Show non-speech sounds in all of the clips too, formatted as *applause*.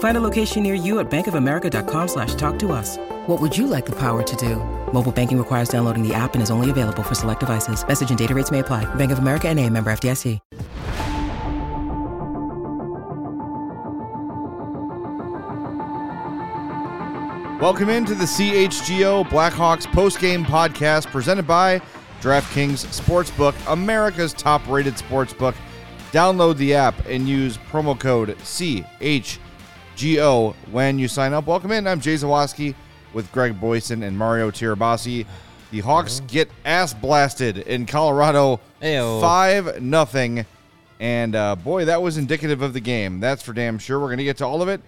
Find a location near you at bankofamerica.com slash talk to us. What would you like the power to do? Mobile banking requires downloading the app and is only available for select devices. Message and data rates may apply. Bank of America and a member FDIC. Welcome into the CHGO Blackhawks postgame podcast presented by DraftKings Sportsbook, America's top rated sportsbook. Download the app and use promo code CHGO when you sign up. Welcome in. I'm Jay Zawaski with Greg Boysen and Mario Tirabassi. The Hawks get ass blasted in Colorado, Ayo. five nothing, and uh, boy, that was indicative of the game. That's for damn sure. We're gonna get to all of it.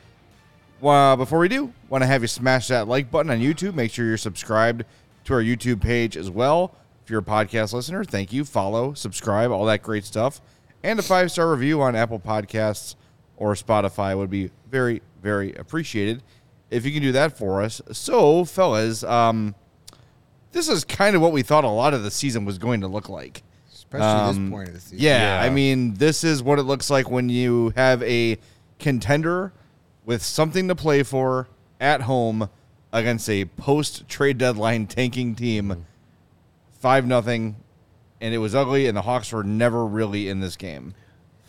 Well, before we do, want to have you smash that like button on YouTube. Make sure you're subscribed to our YouTube page as well. If you're a podcast listener, thank you. Follow, subscribe, all that great stuff. And a five star review on Apple Podcasts or Spotify would be very, very appreciated if you can do that for us. So, fellas, um, this is kind of what we thought a lot of the season was going to look like. especially Um, this point of the season. Yeah, Yeah. I mean, this is what it looks like when you have a contender with something to play for at home against a post trade deadline tanking team. Five nothing, and it was ugly, and the Hawks were never really in this game.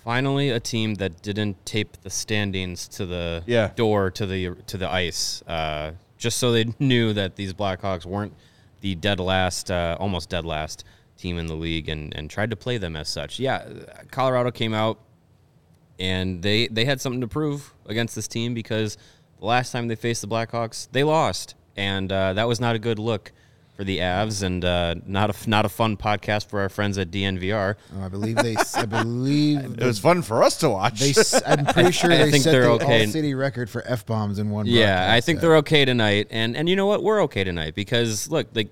Finally, a team that didn't tape the standings to the Yeah. door to the to the ice, uh, just so they *laughs* knew that these Blackhawks weren't the dead last, uh, almost dead last team in the league, and and tried to play them as such. Yeah, Colorado came out and they they had something to prove against this team because the last time they faced the Blackhawks, they lost, and uh, that was not a good look for the Avs, and uh, not a not a fun podcast for our friends at DNVR. Oh, I believe they. I believe *laughs* It was fun for us to watch. they. s- I'm *laughs* pretty sure I they think set they're the okay. all city record for f bombs in one. Yeah, I think set. they're okay tonight, and and you know what, we're okay tonight because look, like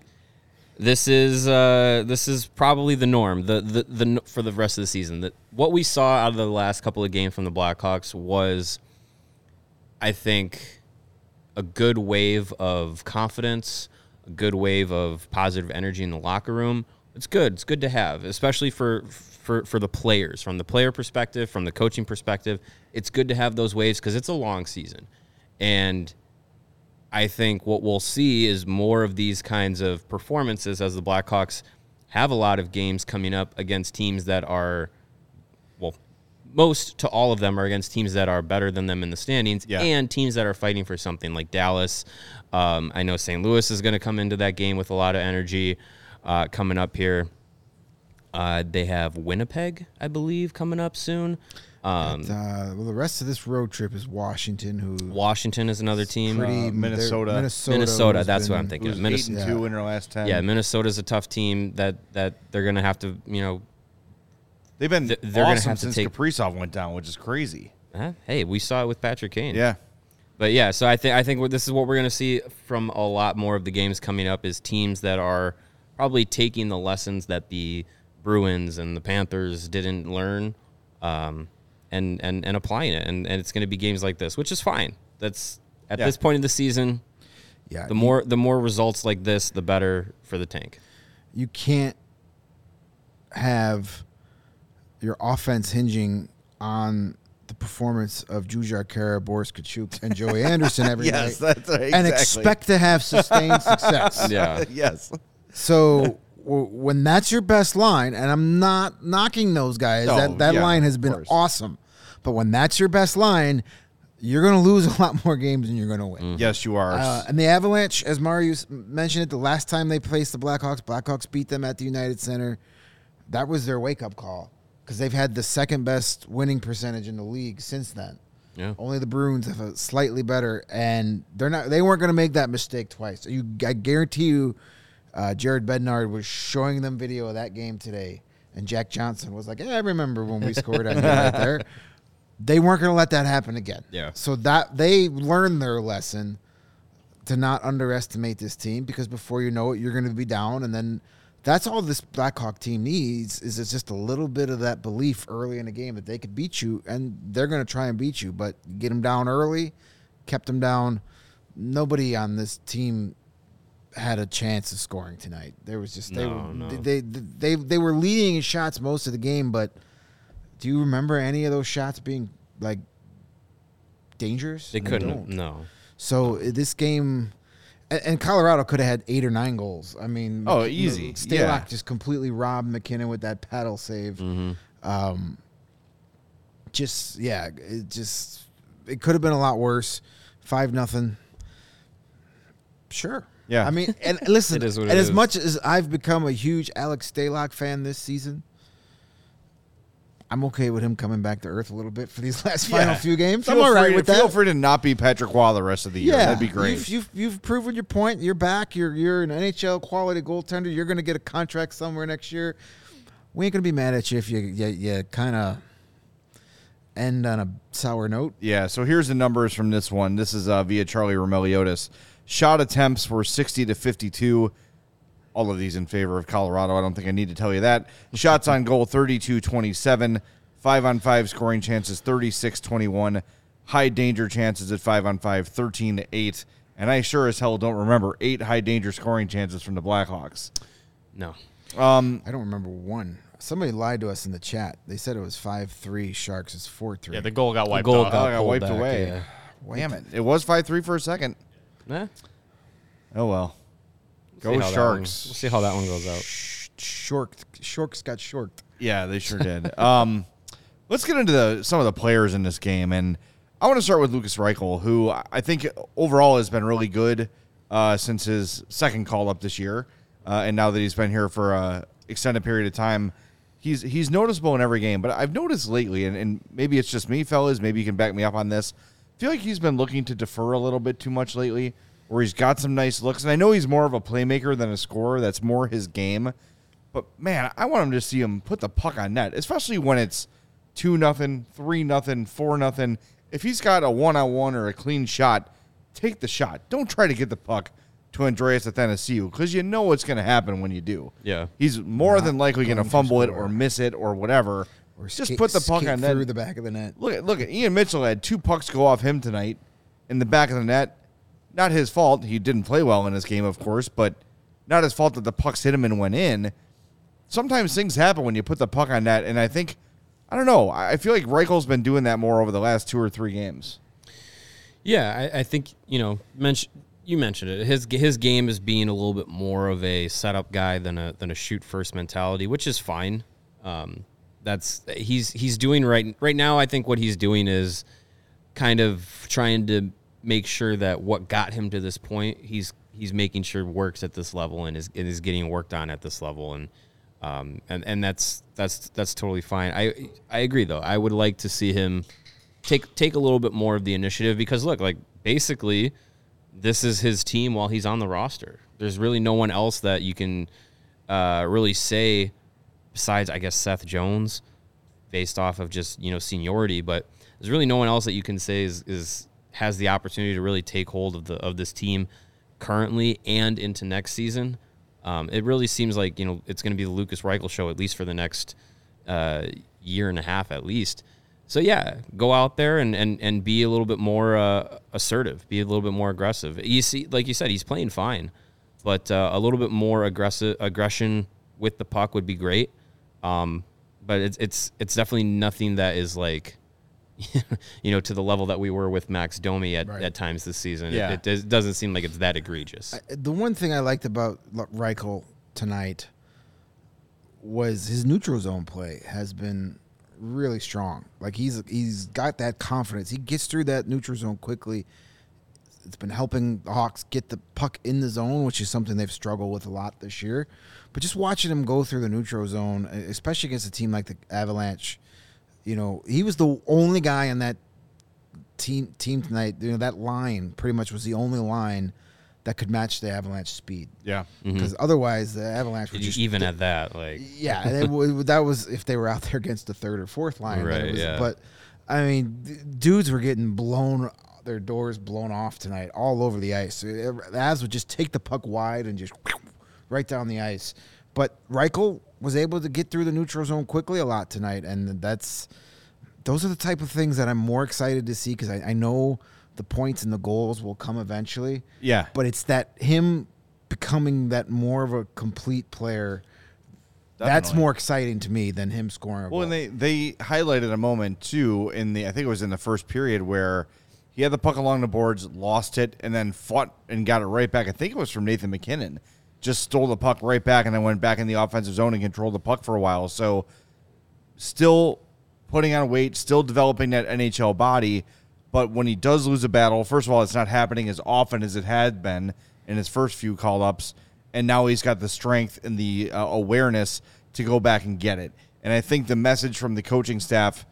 this is uh, this is probably the norm the, the the for the rest of the season. That what we saw out of the last couple of games from the Blackhawks was, I think, a good wave of confidence, a good wave of positive energy in the locker room. It's good. It's good to have, especially for for for the players, from the player perspective, from the coaching perspective. It's good to have those waves because it's a long season, and I think what we'll see is more of these kinds of performances as the Blackhawks have a lot of games coming up against teams that are, most to all of them are against teams that are better than them in the standings Yeah. and teams that are fighting for something like Dallas. Um, I know St. Louis is going to come into that game with a lot of energy uh, coming up here. Uh, they have Winnipeg, I believe, coming up soon. Um, Uh, well, the rest of this road trip is Washington, who Washington is another team. pretty Uh, Minnesota. they're- Minnesota. Minnesota, has that's what I'm thinking. It was eight and yeah. two in their last ten. Yeah, Minnesota's a tough team that that they're gonna have to, you know. They've been Th- They're going to have to since take- Kaprizov went down, which is crazy. hey, we saw it with Patrick Kane. Yeah, but yeah. So I think I think what this is what we're gonna see from a lot more of the games coming up is teams that are probably taking the lessons that the Bruins and the Panthers didn't learn, um, and and and applying it, and and it's gonna be games like this, which is fine. That's at Yeah. this point in the season. Yeah, The you- more the more results like this, the better for the tank. you can't have your offense hinging on the performance of Jujhar Khaira, Boris Katchouk, and Joey *laughs* Anderson every night. Yes, night, that's right, exactly. and expect to have sustained success. *laughs* Yeah. yes. So w- when that's your best line, and I'm not knocking those guys, No, that that yeah, line has been awesome. But when that's your best line, you're going to lose *laughs* a lot more games than you're going to win. Yes, you are. Uh, and the Avalanche, as Mario s- mentioned it, the last time they faced the Blackhawks, Blackhawks beat them at the United Center. That was their wake up call. Because they've had the second best winning percentage in the league since then. Yeah. Only the Bruins have a slightly better, and they're not. They weren't going to make that mistake twice. You, I guarantee you, uh, Jared Bednar was showing them video of that game today, and Jack Johnson was like, "Yeah, I remember when we scored on you right *laughs* there." They weren't going to let that happen again. Yeah. So that they learned their lesson to not underestimate this team because before you know it, you're going to be down, and then that's all this Blackhawk team needs is it's just a little bit of that belief early in the game that they could beat you, and they're going to try and beat you, but get them down early, kept them down. Nobody on this team had a chance of scoring tonight. There was just they No, were, no. they, they they they were leading in shots most of the game, but do you remember any of those shots being like dangerous? They couldn't. don't. No. So this game, and, and Colorado could have had eight or nine goals. I mean, Oh, easy. Stalock Yeah. just completely robbed MacKinnon with that paddle save. Mm-hmm. Um, just yeah, it just it could have been a lot worse. Five nothing. Sure. Yeah. I mean, and listen, *laughs* It is what and as is. much as I've become a huge Alex Stalock fan this season. I'm okay with him coming back to earth a little bit for these *laughs* last final Yeah. few games. Feel I'm all right with Feel free to not be Patrick Roy the rest of the year. Yeah, That'd be great. You've, you've you've proven your point. You're back. You're you're an NHL quality goaltender. You're going to get a contract somewhere next year. We ain't going to be mad at you if you you, you kind of end on a sour note. Yeah, so here's the numbers from this one. This is uh, via Charlie Roumeliotis. Shot attempts were 60 to 52. All of these in favor of Colorado. I don't think I need to tell you that. Shots on goal 32 27. 5 on 5 scoring chances 36 21. High danger chances at 5 on 5 13 8. And I sure as hell don't remember eight high danger scoring chances from the Blackhawks. No. I don't remember one. Somebody lied to us in the chat. They said it was five three. Sharks is four three. Yeah, the goal got wiped the goal off. got Oh, got wiped back, away. yeah. Damn it. It was 5 3 for a second. Eh, Oh, well. Go see how that one- Sharks. We'll see how that one goes out. Shorked. Shorks got shorked. Yeah, they sure did. *laughs* Um, let's get into the, some of the players in this game, and I want to start with Lucas Reichel, who I think overall has been really good uh, since his second call up this year, uh, and now that he's been here for a extended period of time, he's he's noticeable in every game. But I've noticed lately, and, and maybe it's just me, fellas. Maybe you can back me up on this. I feel like he's been looking to defer a little bit too much lately, where he's got some nice looks, and I know he's more of a playmaker than a scorer. That's more his game. But man, I want him to see him put the puck on net, especially when it's two nothing, three nothing, four nothing. If he's got a one on one or a clean shot, take the shot. Don't try to get the puck to Andreas Athanasiou because you know what's going to happen when you do. Yeah. he's more than likely going to going to fumble it or miss it or whatever. Or Just skate- put the puck on net. through the back of the net. Look at look at Ian Mitchell had two pucks go off him tonight in the back of the net. Not his fault. He didn't play well in this game, of course, but not his fault that the pucks hit him and went in. Sometimes things happen when you put the puck on net, and I think I don't know. I feel like Reichel's been doing that more over the last two or three games. Yeah, I, I think you know. Mention, you mentioned it. His his game is being a little bit more of a setup guy than a than a shoot first mentality, which is fine. Um, that's he's he's doing right right now. I think what he's doing is kind of trying to make sure that what got him to this point, he's he's making sure works at this level and is and is getting worked on at this level, and um and and that's that's that's totally fine. I I agree though. I would like to see him take take a little bit more of the initiative because look, like basically, this is his team while he's on the roster. There's really no one else that you can uh, really say besides, I guess, Seth Jones, based off of just you know seniority. But there's really no one else that you can say is is has the opportunity to really take hold of the of this team currently and into next season. Um, it really seems like you know it's going to be the Lucas Reichel show at least for the next uh, year and a half at least. So yeah, go out there and, and, and be a little bit more uh, assertive, be a little bit more aggressive. You see, like you said, he's playing fine, but uh, a little bit more aggressive aggression with the puck would be great. Um, but it's it's it's definitely nothing that is like, *laughs* you know, to the level that we were with Max Domi at, Right. at times this season. It- Yeah. It, does, doesn't seem like it's that egregious. The one thing I liked about Reichel tonight was his neutral zone play has been really strong. Like he's he's got that confidence. He gets through that neutral zone quickly. it's been helping the Hawks get the puck in the zone, which is something they've struggled with a lot this year. But just watching him go through the neutral zone, especially against a team like the Avalanche, you know, he was the only guy on that team team tonight. You know, that line pretty much was the only line that could match the Avalanche speed. Yeah. Mm-hmm. Because otherwise, the Avalanche would just even at that, like yeah, it w- *laughs* that was if they were out there against the third or fourth line. Right, was- yeah. But I mean, d- dudes were getting blown, their doors blown off tonight, all over the ice. The Avs would just take the puck wide and just right down the ice. But Reichel was able to get through the neutral zone quickly a lot tonight, and that's those are the type of things that I'm more excited to see because I, I know the points and the goals will come eventually. Yeah. But it's that him becoming that more of a complete player. That's more exciting to me than him scoring a Well, goal. and they they highlighted a moment too in the I think it was in the first period where he had the puck along the boards, lost it, and then fought and got it right back. I think it was from Nathan MacKinnon. Just stole the puck right back and then went back in the offensive zone and controlled the puck for a while. So still putting on weight, still developing that NHL body. But when he does lose a battle, first of all, it's not happening as often as it had been in his first few call ups. And now he's got the strength and the uh, awareness to go back and get it. And I think the message from the coaching staff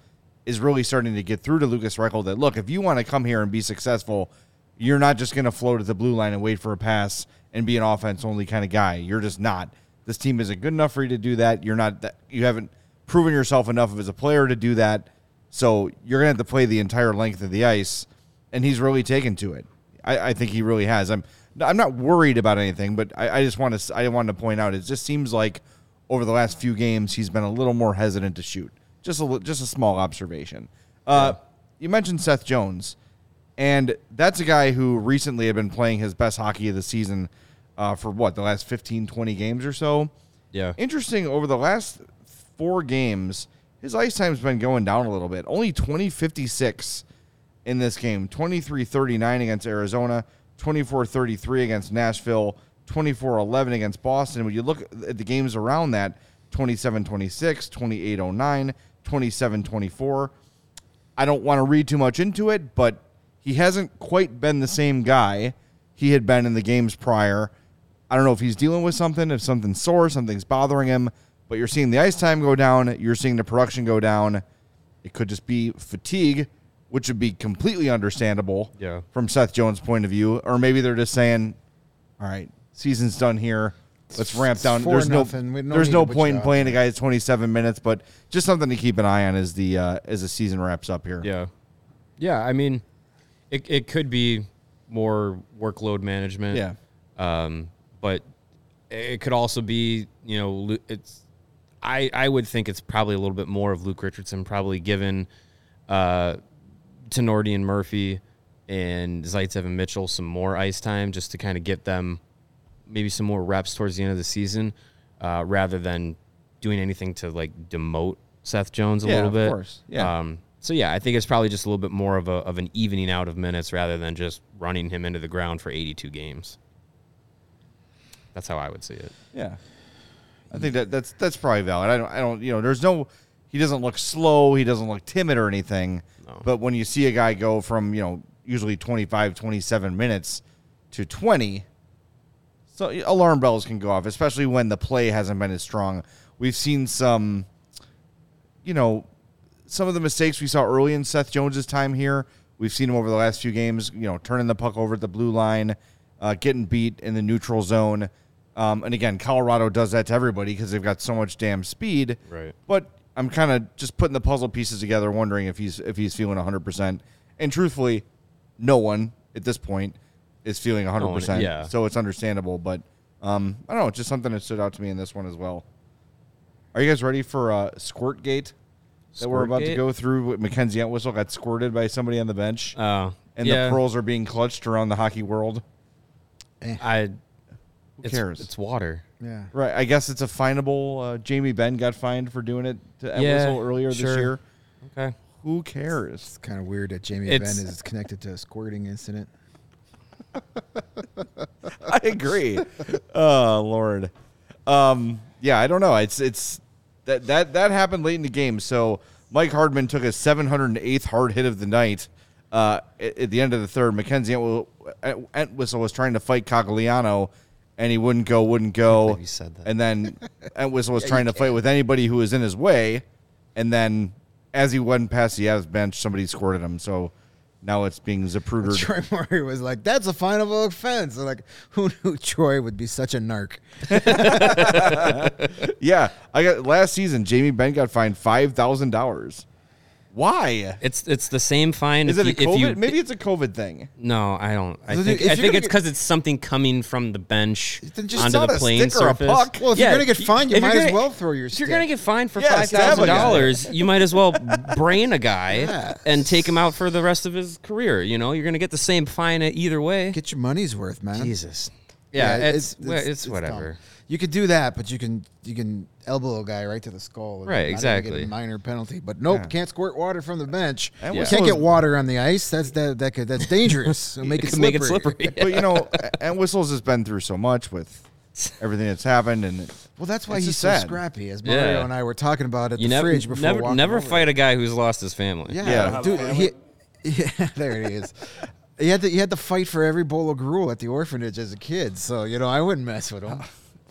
is really starting to get through to Lucas Reichel that look, if you want to come here and be successful, you're not just going to float at the blue line and wait for a pass and be an offense only kind of guy. You're just not. This team isn't good enough for you to do that. You're not. That, you haven't proven yourself enough as a player to do that. So you're gonna have to play the entire length of the ice, and he's really taken to it. I, I think he really has. I'm. I'm not worried about anything, but I, I just want to. I wanted to point out it just seems like over the last few games he's been a little more hesitant to shoot. Just a just a small observation. Uh, You mentioned Seth Jones. And that's a guy who recently had been playing his best hockey of the season uh, for what, the last 15, 20 games or so? yeah, Interesting, over the last four games, his ice time's been going down a little bit. Only 20 56 in this game 23 39 against Arizona, 24 33 against Nashville, 24 11 against Boston. When you look at the games around that 27 26, 28 09, 27 24. I don't want to read too much into it, but he hasn't quite been the same guy he had been in the games prior. I don't know if he's dealing with something, if something's sore, something's bothering him, but you're seeing the ice time go down, you're seeing the production go down. It could just be fatigue, which would be completely understandable Yeah. from Seth Jones' point of view, or maybe they're just saying, "All right, season's done here. Let's ramp It's down." There's no, nothing. We- no there's no point in playing a guy at 27 minutes, but just something to keep an eye on as the uh, as the season wraps up here. yeah, yeah. I mean, it it could be more workload management. Yeah. Um, but it could also be, you know, it's. I I would think it's probably a little bit more of Luke Richardson, probably given uh, Tinordi and Murphy and Zaitsev and Mitchell some more ice time just to kind of get them maybe some more reps towards the end of the season, uh, rather than doing anything to like demote Seth Jones a Yeah, little bit. of course. Yeah. Um, so yeah, I think it's probably just a little bit more of a of an evening out of minutes rather than just running him into the ground for 82 games. That's how I would see it. Yeah, I think that that's that's probably valid. I don't I don't you know there's no he doesn't look slow, he doesn't look timid or anything. No. But when you see a guy go from you know usually 25, 27 minutes to 20, so alarm bells can go off, especially when the play hasn't been as strong. We've seen some, you know, some of the mistakes we saw early in Seth Jones's time here. We've seen him over the last few games, you know, turning the puck over at the blue line, uh, getting beat in the neutral zone. Um, and again, Colorado does that to everybody because they've got so much damn speed. Right. But I'm kind of just putting the puzzle pieces together, wondering if he's if he's feeling 100. percent And truthfully, no one at this point is feeling 100. one, percent yeah. So it's understandable. But um, I don't know. It's just something that stood out to me in this one as well. Are you guys ready for uh, Squirtgate that we're about to go through? Mackenzie Entwistle got squirted by somebody on the bench, Oh, and yeah. the pearls are being clutched around the hockey world. I. Who it's, cares? It's water. Yeah. Right. I guess it's a finable. Uh, Jamie Benn got fined for doing it to Yeah, Entwistle earlier sure. this year. Okay. Who cares? It's kind of weird that Jamie It's- Benn is connected to a squirting incident. *laughs* I agree. *laughs* oh Lord. Um, yeah, I don't know. It's it's that that that happened late in the game. So Mike Hardman took a 708th hard hit of the night uh, at, at the end of the third. Mackenzie Entw- Ent- Entwistle was trying to fight Cogliano, and he wouldn't go, wouldn't go. you said that. And then *laughs* Entwistle was trying to fight with anybody who was in his way, and then as he went past the Avs bench, somebody squirted him. So now it's being Zaprudered. *laughs* Troy Murray was like, "That's a finable offense." And like, who knew Troy would be such a narc? *laughs* yeah, I got last season. Jamie Benn got fined five thousand dollars. Why? It's it's the same fine. Is if it a you, COVID? if you, Maybe it's a COVID thing. No, I don't. I If think I think it's because it's something coming from the bench Then just onto the a playing stick or a surface. puck. Well, if you're gonna get fined, you might as gonna- well throw your If you're gonna get fined for Yeah, five stab a thousand guy. dollars, you might as well *laughs* brain a guy Yeah. and take him out for the rest of his career. You know, you're gonna get the same fine either way. Get your money's worth, man. Jesus. Yeah, it's it's, it's, whatever. Dumb. You could do that, but you can you can elbow a guy right to the skull. and Right, exactly. Get a minor penalty, but nope, can't squirt water from the bench. And You Whistle can't get water on the ice. That's that that could, that's dangerous. It'll *laughs* make it Make it slippery. slippery. *laughs* But you know, and Whistles has been through so much with everything that's happened, and Well, that's why It's he's just so scrappy, as Mario Yeah. and I were talking about at You the never fridge before never never over. fight a guy who's lost his family. Yeah, Yeah. dude. He, *laughs* yeah, there it is. He had to he had to fight for every bowl of gruel at the orphanage as a kid, so you know I wouldn't mess with him.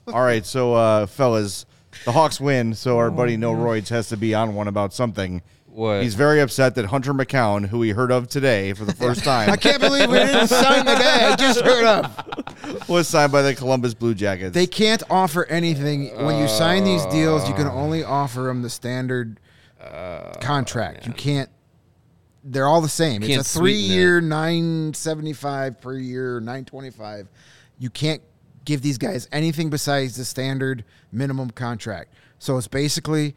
*laughs* all right. So, uh, fellas, the Hawks win. So our buddy No Roids has to be on one about something. What? He's very upset that Hunter McKown, who we heard of today for the first *laughs* time, I can't believe we didn't sign the guy I just heard of. *laughs* was signed by the Columbus Blue Jackets. They can't offer anything when you sign these deals. You can only offer them the standard contract. You can't. They're all the same. Can't it's a sweeten it. three-year, nine seventy-five per year, nine twenty-five. You can't give these guys anything besides the standard minimum contract. So it's basically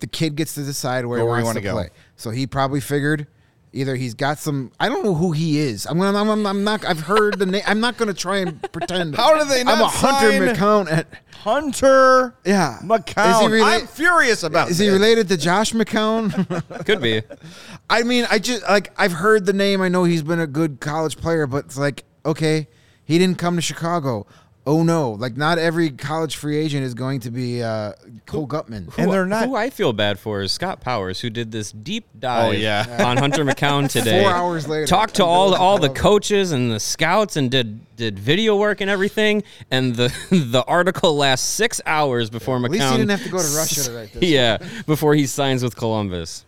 the kid gets to decide where Go he wants wanna go. play. So he probably figured either he's got some. I don't know who he is. I'm gonna. I'm, I'm, not. I've heard the name. I'm not gonna try and *laughs* pretend. How do they I'm a Hunter McKown at. Hunter Yeah. McKown. Is he rela- I'm furious about Is he related to Josh McCown? *laughs* Could be. *laughs* I mean, I just like I've heard the name. I know he's been a good college player, but it's like, okay, he didn't come to Chicago. Oh no! Like not every college free agent is going to be uh, Cole Guttman. And Who- they're not- Who I feel bad for is Scott Powers, who did this deep dive Oh, yeah. *laughs* on Hunter McKown *laughs* today. Four hours later. talked to all *laughs* all the coaches and the scouts and did did video work and everything. And the the article lasts six hours before McKown. At least he didn't have to go to Russia to write this. yeah, before he signs with Columbus.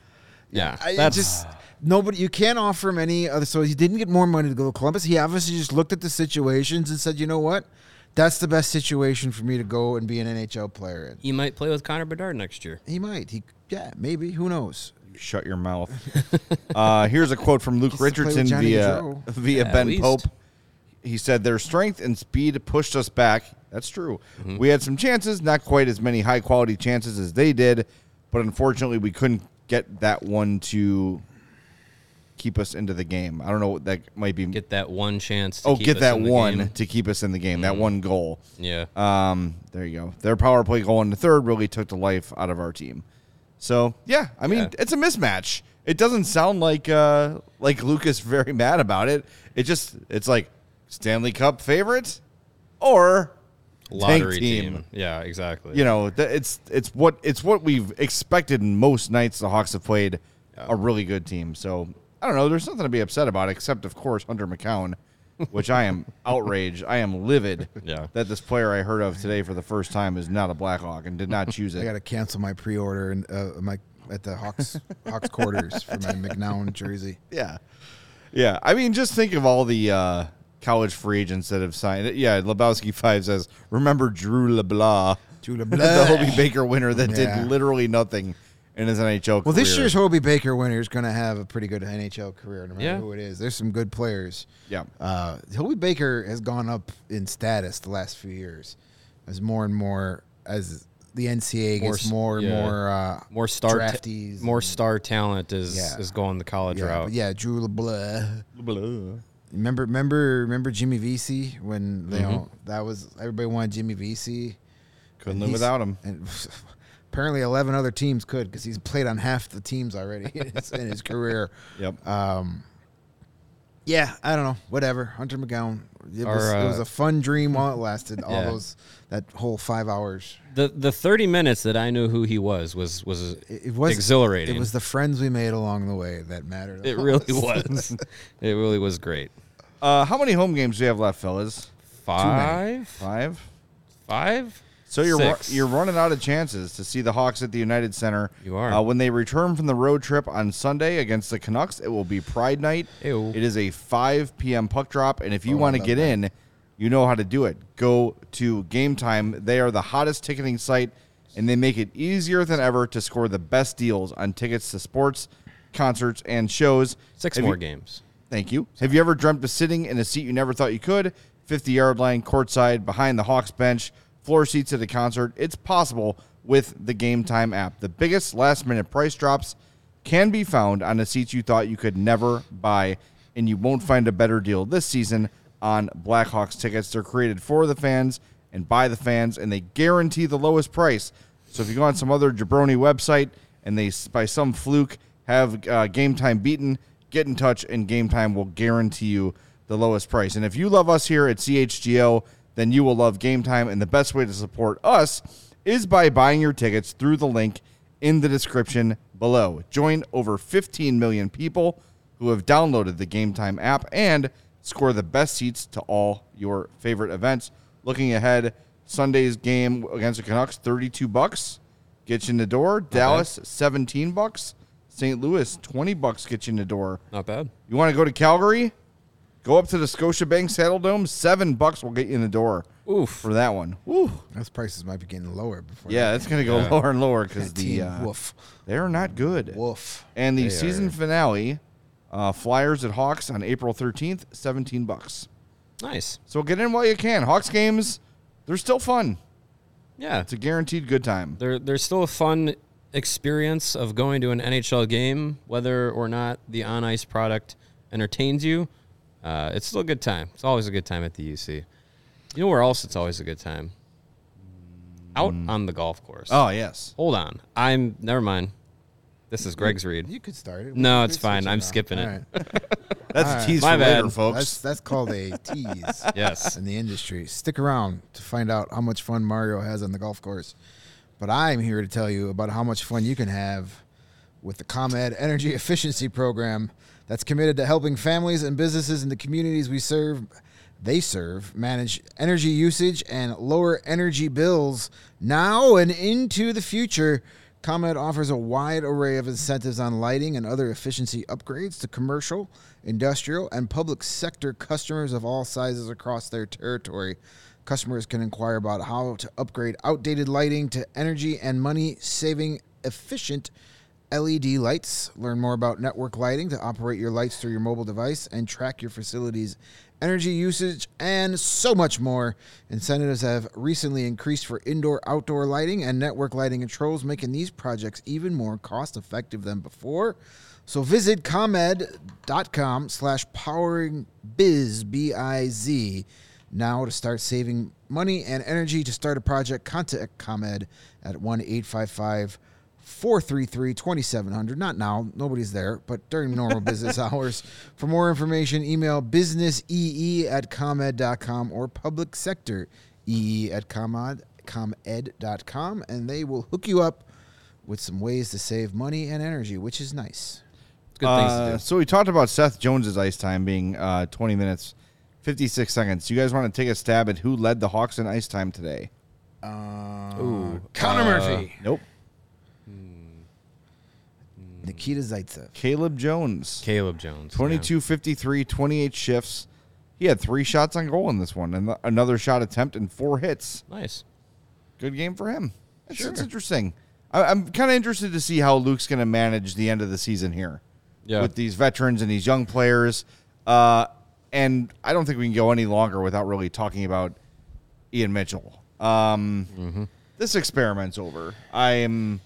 Yeah, I that's just nobody. You can't offer him any other. So he didn't get more money to go to Columbus. He obviously just looked at the situations and said, you know what, that's the best situation for me to go and be an NHL player in. he might play with Connor Bedard next year. He might. He yeah, maybe. Who knows? Shut your mouth. *laughs* uh, here's a quote from Luke Gets to play with Richardson via Gaudreau. *laughs* via Yeah, Ben. Pope. He said their strength and speed pushed us back. That's true. Mm-hmm. We had some chances, not quite as many high quality chances as they did, but unfortunately we couldn't get that one to keep us into the game. I don't know. That might be Get that one chance. To oh, keep get us that in the one game. To keep us in the game. That one goal. Yeah. Um, there you go. Their power play goal in the third really took the life out of our team. So yeah, I mean Yeah. it's a mismatch. It doesn't sound like uh, like Lucas *laughs* very mad about it. It just it's like Stanley Cup favorite or Lottery team. team. Yeah, exactly. You know, it's it's what it's what we've expected. in most nights the Hawks have played a really good team. So I don't know. There's nothing to be upset about, except of course Hunter McKown, which I am *laughs* outraged. I am livid Yeah. that this player I heard of today for the first time is not a Blackhawk and did not *laughs* choose it. I got to cancel my pre-order and uh, my at the Hawks Hawks *laughs* quarters for my McKown jersey. Yeah. Yeah. I mean, just think of all the uh, college free agents that have signed it. Yeah. Lebowski 5 says, remember Drew LeBlanc, Drew the LeBlanc. Hobey Baker winner that Yeah. did literally nothing in his NHL career. Well, this year's Hobey Baker winner is going to have a pretty good NHL career, no matter Yeah. who it is. There's some good players. Yeah. Uh, Hobey Baker has gone up in status the last few years, as more and more as the NCAA gets s- more and yeah. more uh, more star ta- draftees, more and- star talent is Yeah. is going the college Yeah, route. but yeah, Drew LeBlanc. Remember, remember, remember Jimmy Vesey when you know that was everybody wanted Jimmy Vesey. Couldn't And live without him. And *laughs* apparently, eleven other teams could because he's played on half the teams already *laughs* in his, in his career. *laughs* Yep. Um, yeah, I don't know. Whatever. Hunter McGowan. It Our, was, it uh, was a fun dream while it lasted. *laughs* All Yeah. those that whole five hours. The the thirty minutes that I knew who he was was was It, it was exhilarating. It was the friends we made along the way that mattered. It really most. was. it really was great. Uh, how many home games do we have left, fellas? Five, Five. five. So you're ru- Six. you're running out of chances to see the Hawks at the United Center. You are. Uh, when they return from the road trip on Sunday against the Canucks, it will be Pride Night. Ew. It is a 5 p.m. puck drop, and if you Oh, want to get that. in, you know how to do it. Go to Game Time. They are the hottest ticketing site, and they make it easier than ever to score the best deals on tickets to sports, concerts, and shows. Six Have more you- games. Thank you. Have you ever dreamt of sitting in a seat you never thought you could? 50 yard line, courtside, behind the Hawks bench, floor seats at a concert? It's possible with the Game Time app. The biggest last minute price drops can be found on the seats you thought you could never buy, and you won't find a better deal this season on Blackhawks tickets. They're created for the fans and by the fans, and they guarantee the lowest price. So if you go on some other jabroni website and they, by some fluke, have uh, Game Time beaten, get in touch, and Game Time will guarantee you the lowest price. And if you love us here at CHGO, then you will love Game Time. And the best way to support us is by buying your tickets through the link in the description below. Join over 15 million people who have downloaded the Game Time app and score the best seats to all your favorite events. Looking ahead, Sunday's game against the Canucks, 32 bucks gets you in the door. Dallas, 17 bucks. St. Louis, 20 bucks gets you in the door. Not bad. You want to go to Calgary? Go up to the Scotiabank Saddledome. Seven bucks will get you in the door Oof. for that one. Oof. Those prices might be getting lower before. Yeah, it's going to go lower and lower because the team. uh, woof, they're not good. woof. And the They season are. finale, uh, Flyers at Hawks on April 13th, 17 bucks. Nice. So get in while you can. Hawks games, they're still fun. Yeah. It's a guaranteed good time. There, there's still a fun experience of going to an NHL game, whether or not the on ice product entertains you. Uh, it's still a good time. It's always a good time at the UC. You know where else it's always a good time? Out on the golf course. Oh, yes. Hold on. I'm never mind. This is Greg's read. You could start it. No, it's fine. I'm now. skipping it. All right. *laughs* That's All a tease My for bad. later, folks. That's that's called a *laughs* tease. Yes. in the industry. Stick around to find out how much fun Mario has on the golf course. But I'm here to tell you about how much fun you can have with the ComEd Energy Efficiency Program that's committed to helping families and businesses in the communities we serve they serve manage energy usage and lower energy bills now and into the future. ComEd offers a wide array of incentives on lighting and other efficiency upgrades to commercial, industrial, and public sector customers of all sizes across their territory. Customers can inquire about how to upgrade outdated lighting to energy and money saving efficient LED lights. Learn more about network lighting to operate your lights through your mobile device and track your facility's energy usage and so much more. Incentives have recently increased for indoor outdoor lighting and network lighting controls, making these projects even more cost effective than before. So visit comed.com slash powering biz B-I-Z now to start saving money and energy to start a project. Contact ComEd at 1-855 433 2700. Not now, nobody's there, but during normal business *laughs* hours. For more information, email businessee at comed.com or public sector ee at comed, comed.com, and they will hook you up with some ways to save money and energy, which is nice. It's good things Uh, to do. so we talked about Seth Jones's ice time being uh, 20 minutes, 56 seconds. You guys want to take a stab at who led the Hawks in ice time today? Ooh. Connor Murphy, Nope. Nikita Zaitsev. Caleb Jones. Caleb Jones. yeah. 22 53, 28 shifts. He had three shots on goal in this one and another shot attempt and four hits. Nice. Good game for him. That's, that's interesting. I, I'm kind of interested to see how Luke's going to manage the end of the season here Yeah. with these veterans and these young players. Uh, and I don't think we can go any longer without really talking about Ian Mitchell. Um, This experiment's over. I'm.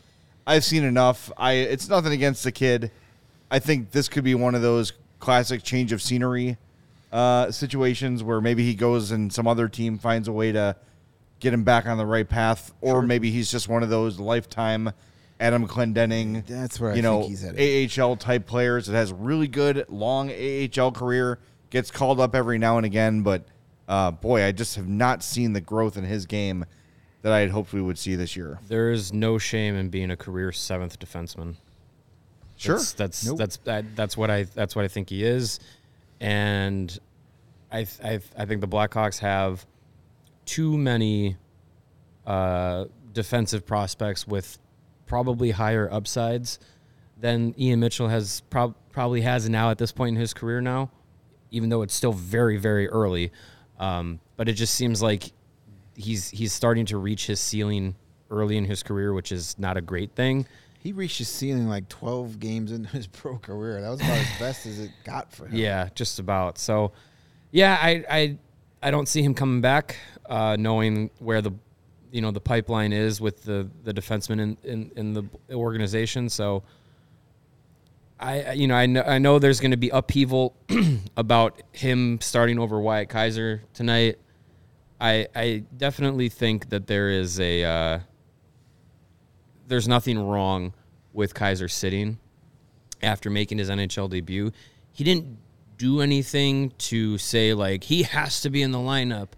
I've seen enough. I. It's nothing against the kid. I think this could be one of those classic change of scenery uh, situations where maybe he goes and some other team finds a way to get him back on the right path, or maybe he's just one of those lifetime Adam Clendenning. That's where I you know think he's headed. AHL type players that has really good long AHL career gets called up every now and again, but uh, boy, I just have not seen the growth in his game that I had hoped we would see this year. There is no shame in being a career seventh defenseman. Sure. That's that's Nope. that's that, that's what I that's what I think he is, and I I, I think the Blackhawks have too many uh, defensive prospects with probably higher upsides than Ian Mitchell has prob- probably has now at this point in his career now, even though it's still very very early. Um, but it just seems like he's he's starting to reach his ceiling early in his career, which is not a great thing. He reached his ceiling like 12 games into his *laughs* pro career. That was about as best as it got for him. Yeah, just about. So, yeah, I I, I don't see him coming back, uh, knowing where the you know the pipeline is with the the defenseman in in, in the organization. So, I I- you know I know I know there's going to be upheaval *clears throat* about him starting over Wyatt Kaiser tonight. I I definitely think that there is a uh, there's nothing wrong with Kaiser sitting after making his NHL debut. He didn't do anything to say like he has to be in the lineup,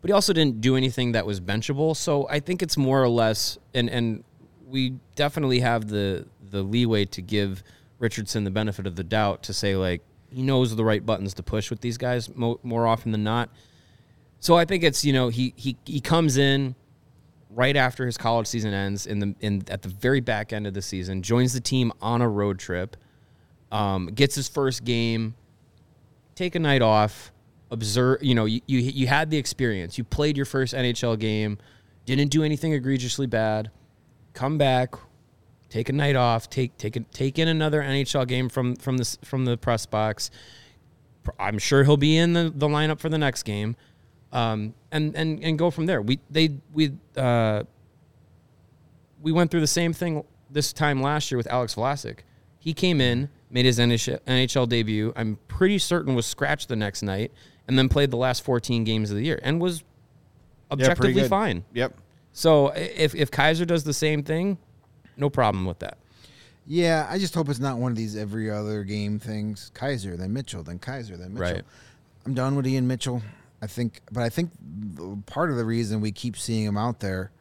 but he also didn't do anything that was benchable. So I think it's more or less and and we definitely have the the leeway to give Richardson the benefit of the doubt to say like he knows the right buttons to push with these guys mo- more often than not. So I think it's you know he he he comes in right after his college season ends in the in at the very back end of the season, joins the team on a road trip, um, gets his first game, take a night off, observe. You know, you, you you had the experience. You played your first NHL game, didn't do anything egregiously bad. Come back, take a night off, take take a, take in another NHL game from from the from the press box. I'm sure he'll be in the, the lineup for the next game, um, and and and go from there. We they we uh, we went through the same thing this time last year with Alex Vlasic. He came in, made his NHL NHL debut. I'm pretty certain was scratched the next night, and then played the last 14 games of the year and was objectively good. fine. Yep. So if if Kaiser does the same thing, no problem with that. Yeah, I just hope it's not one of these every other game things. Kaiser, then Mitchell, then Kaiser, then Mitchell. Right. I'm done with Ian Mitchell. I think, but I think part of the reason we keep seeing him out there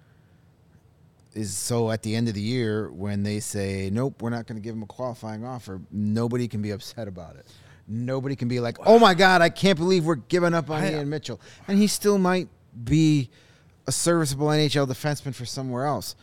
is so at the end of the year when they say, "Nope, we're not going to give him a qualifying offer," nobody can be upset about it. Nobody can be like, "Oh my God, I can't believe we're giving up on Ian Mitchell," and he still might be a serviceable NHL defenseman for somewhere else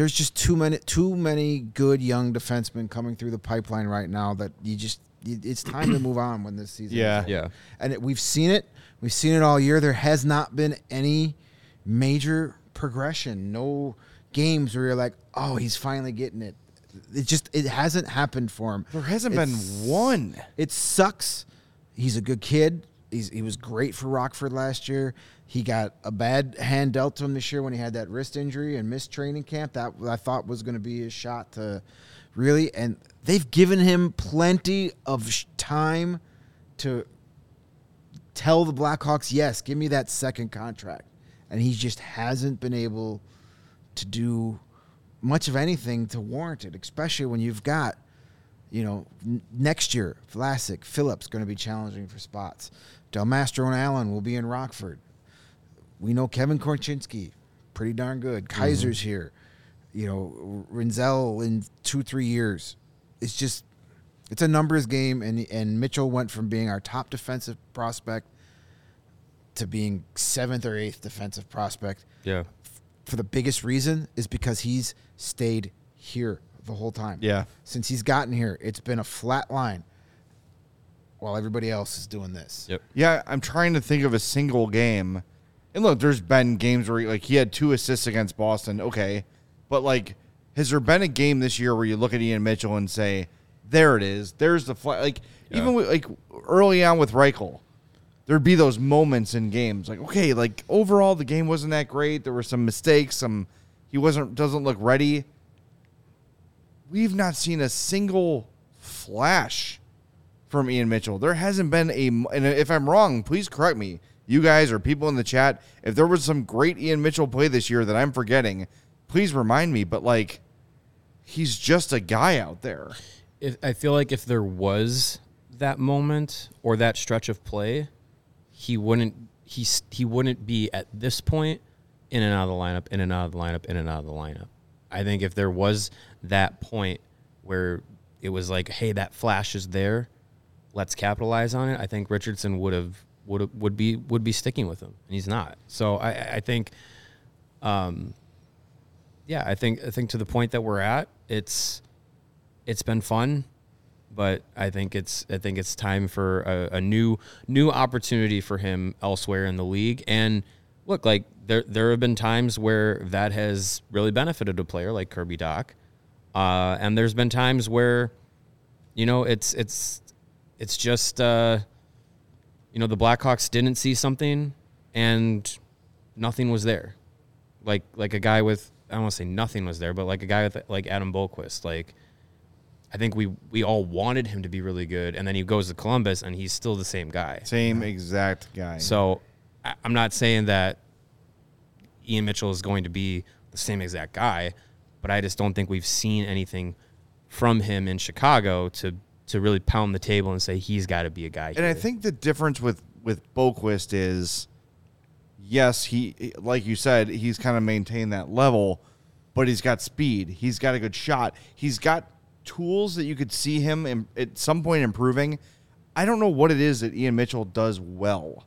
there's just too many too many good young defensemen coming through the pipeline right now that you just it's time to move on when this season. Yeah. is. Yeah. and it, we've seen it. We've seen it all year. There has not been any major progression. No games where you're like, oh, he's finally getting it. It just it hasn't happened for him. There hasn't It's- been one. it sucks. He's a good kid. He's, he was great for Rockford last year. He got a bad hand dealt to him this year when he had that wrist injury and missed training camp. That I thought was going to be his shot to really. And they've given him plenty of sh- time to tell the Blackhawks, yes, give me that second contract. And he just hasn't been able to do much of anything to warrant it, especially when you've got you know, n- next year, Vlasic, Phillips going to be challenging for spots. Del Mastro and Allan will be in Rockford. We know Kevin Korchinski, pretty darn good. Mm-hmm. Kaiser's here. You know, Rinzel in two, three years. It's just, it's a numbers game, and and Mitchell went from being our top defensive prospect to being seventh or eighth defensive prospect Yeah. for the biggest reason is because he's stayed here the whole time. Yeah. Since he's gotten here, it's been a flat line while everybody else is doing this. Yep. Yeah, I'm trying to think of a single game. And look, there's been games where like he had two assists against Boston. Okay, but like, has there been a game this year where you look at Ian Mitchell and say, "There it is. There's the flat." Like even with, like early on with Reichel, there'd be those moments in games like, okay, like overall the game wasn't that great. There were some mistakes. Some he wasn't doesn't look ready. We've not seen a single flash from Ian Mitchell. There hasn't been a, and if I'm wrong, please correct me. You guys or people in the chat, if there was some great Ian Mitchell play this year that I'm forgetting, please remind me. But like, he's just a guy out there. If, I feel like if there was that moment or that stretch of play, he wouldn't he he wouldn't be at this point in and out of the lineup, in and out of the lineup, in and out of the lineup. I think if there was that point where it was like, hey, that flash is there, let's capitalize on it, I think Richardson would have would would be would be sticking with him, and he's not. So I, I think, um, yeah, I think I think to the point that we're at, it's it's been fun, but I think it's I think it's time for a, a new new opportunity for him elsewhere in the league. And look, like there there have been times where that has really benefited a player like Kirby Dach, uh, and there's been times where, you know, it's it's it's just uh, you know the Blackhawks didn't see something and nothing was there, like like a guy with I don't want to say nothing was there, but like a guy with like Adam Boqvist, like. I think we we all wanted him to be really good, and then he goes to Columbus, and he's still the same guy. Same exact guy. So I- I'm not saying that Ian Mitchell is going to be the same exact guy, but I just don't think we've seen anything from him in Chicago to to really pound the table and say he's got to be a guy. And I think the difference with with Boqvist is, yes, he like you said, he's kind of maintained that level, but he's got speed. He's got a good shot. He's got tools that you could see him im- at some point improving. I don't know what it is that Ian Mitchell does well,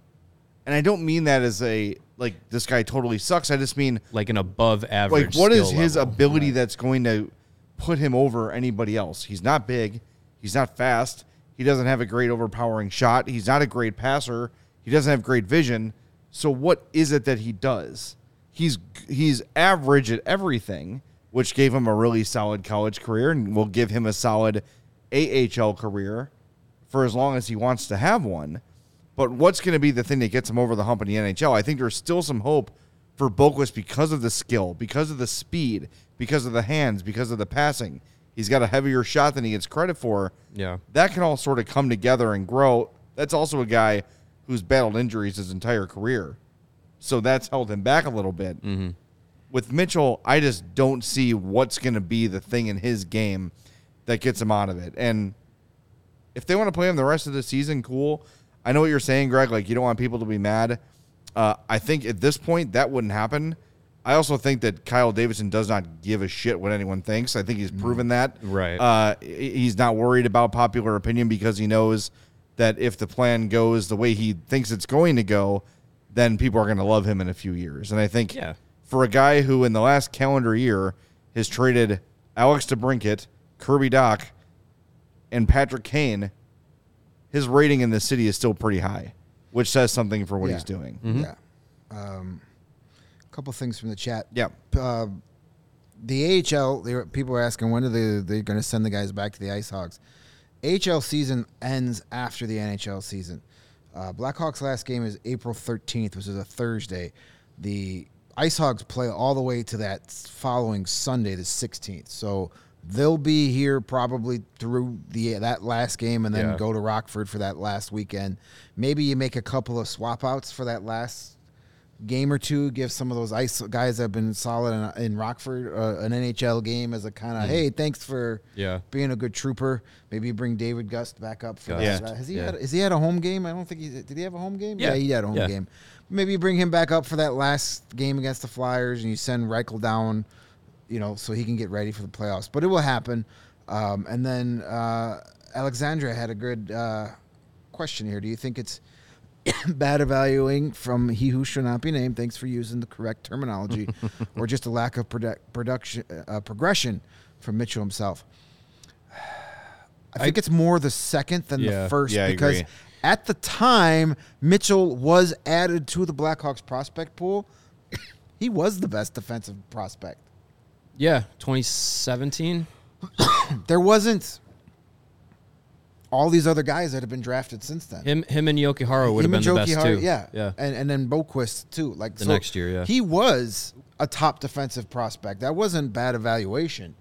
and I don't mean that as a like this guy totally sucks. I just mean like an above average. like what is his level. ability that's going to put him over anybody else he's not big he's not fast he doesn't have a great overpowering shot he's not a great passer he doesn't have great vision so what is it that he does he's he's average at everything which gave him a really solid college career and will give him a solid AHL career for as long as he wants to have one but what's going to be the thing that gets him over the hump in the NHL? I think there's still some hope for Boqvist because of the skill, because of the speed, because of the hands, because of the passing. He's got a heavier shot than he gets credit for. Yeah. That can all sort of come together and grow. That's also a guy who's battled injuries his entire career. So that's held him back a little bit. Mm-hmm. With Mitchell, I just don't see what's going to be the thing in his game that gets him out of it. And if they want to play him the rest of the season, cool. I know what you're saying, Greg. Like you don't want people to be mad. Uh, I think at this point that wouldn't happen. I also think that Kyle Davidson does not give a shit what anyone thinks. I think he's proven that. Right. Uh, he's not worried about popular opinion because he knows that if the plan goes the way he thinks it's going to go, then people are going to love him in a few years. And I think Yeah. for a guy who in the last calendar year has traded Alex DeBrincat, Kirby Dach, and Patrick Kane, his rating in the city is still pretty high, which says something for what Yeah. he's doing. Yeah. Um, a couple things from the chat. Yeah. Uh, the AHL, they were, people were asking when are they they're going to send the guys back to the Ice Hogs. AHL season ends after the NHL season. Uh, Blackhawks last game is April 13th, which is a Thursday. The Ice Hogs play all the way to that following Sunday, the 16th. So they'll be here probably through the that last game, and then Yeah. go to Rockford for that last weekend. Maybe you make a couple of swap outs for that last game or two. Give some of those ice guys that have been solid in, in Rockford uh, an NHL game as a kind of hey, thanks for Yeah. being a good trooper. Maybe bring David Gust back up for Gust. that. Yeah. Has he Yeah. had? Has he had a home game? I don't think he did. He have a home game? Yeah. he had a home Yeah. game. Maybe you bring him back up for that last game against the Flyers, and you send Reichel down, you know, so he can get ready for the playoffs. But it will happen. Um, and then uh, Alexandra had a good uh, question here. Do you think it's *coughs* bad evaluating from he who should not be named. Thanks for using the correct terminology, *laughs* or just a lack of produ- production uh, progression from Mitchell himself. I think it's more the second than Yeah. the first Yeah, because at the time Mitchell was added to the Blackhawks prospect pool. *coughs* he was the best defensive prospect. Yeah, 2017. *coughs* There wasn't all these other guys that have been drafted since then. Him, him and Jokiharju would have been and the best Jokiharju, too. Yeah, yeah. and and then Boqvist too. Like The so next year, yeah. he was a top defensive prospect. That wasn't bad evaluation.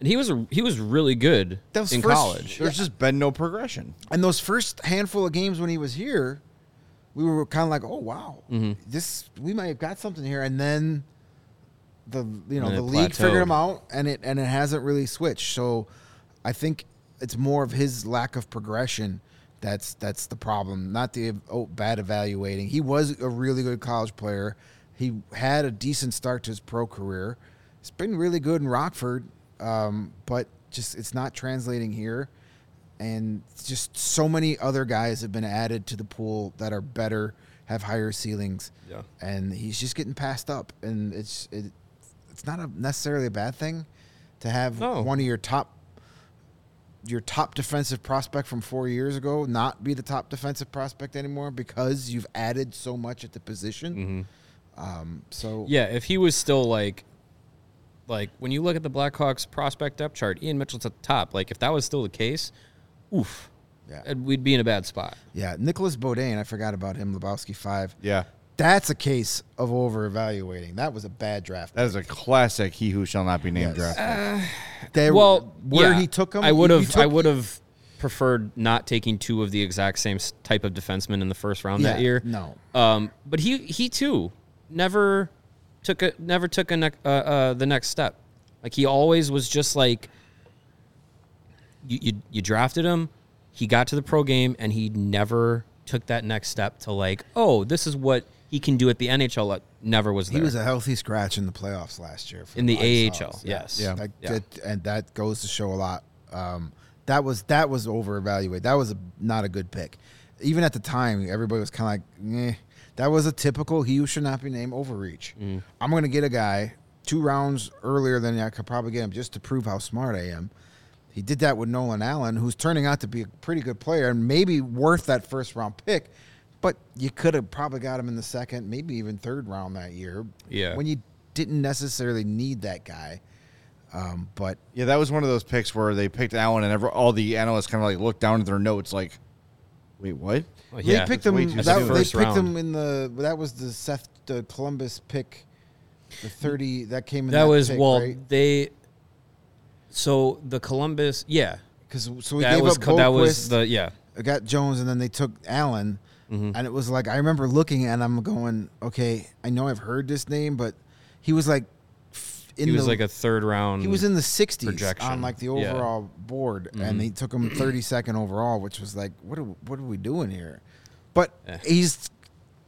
And he was a, he was really good Those in first- college. There's just been no progression. And those first handful of games when he was here, we were kind of like, oh wow, Mm-hmm. this we might have got something here. And then the you know the it league figured him out, and it and it hasn't really switched. So I think it's more of his lack of progression. That's that's the problem, not the oh, bad evaluating. He was a really good college player. He had a decent start to his pro career. He's been really good in Rockford, um, but just it's not translating here. and just so many other guys have been added to the pool that are better, have higher ceilings. Yeah. and he's just getting passed up, and it's it, it's not a necessarily a bad thing to have No. one of your top your top defensive prospect from four years ago not be the top defensive prospect anymore because you've added so much at the position. Um, so Yeah, if he was still like, like when you look at the Blackhawks prospect depth chart, Ian Mitchell's at the top. Like if that was still the case, oof, Yeah. we'd be in a bad spot. yeah, Nicolas Beaudin, I forgot about him. Lebowski five. Yeah. That's a case of over evaluating. That was a bad draft. That is a classic he who shall not be named Yes. draft. There, well, where yeah, he took him, I would have. I would have preferred not taking two of the exact same type of defensemen in the first round that year. no. Um, but he he too never took a never took a nec- uh, uh, the next step. Like he always was just like you, you you drafted him, he got to the pro game, and he never took that next step to like, oh, this is what he can do at the NHL. le- Never was there. He was a healthy scratch in the playoffs last year. for In the Ice AHL, Hawks. yes. Yeah. That- Yeah. that- and that goes to show a lot. Um, that was that was over evaluated. That was a, not a good pick. Even at the time, everybody was kind of like, eh. That was a typical he who should not be named overreach. Mm. I'm going to get a guy two rounds earlier than I could probably get him just to prove how smart I am. He did that with Nolan Allen, who's turning out to be a pretty good player and maybe worth that first round pick. But you could have probably got him in the second, maybe even third round that year. Yeah. When you didn't necessarily need that guy. Um, but Yeah, that was one of those picks where they picked Allen and every, all the analysts kind of like looked down at their notes like, wait, what? Oh, they picked them. way him. too That, soon. they picked round. him in the. That was the Seth the Columbus pick, the thirty that came in. that was pick, well right? they. So the Columbus, yeah, because so we that gave was up co- that was the yeah. got Jones, and then they took Allen, Mm-hmm. and it was like I remember looking and I'm going, okay, I know I've heard this name, but he was like, in He was the, like a third round. He was in the 60s projection. on like the Yeah. Mm-hmm. overall board, and they took him 32nd *clears throat* overall, which was like, what are what are we doing here? But Eh. he's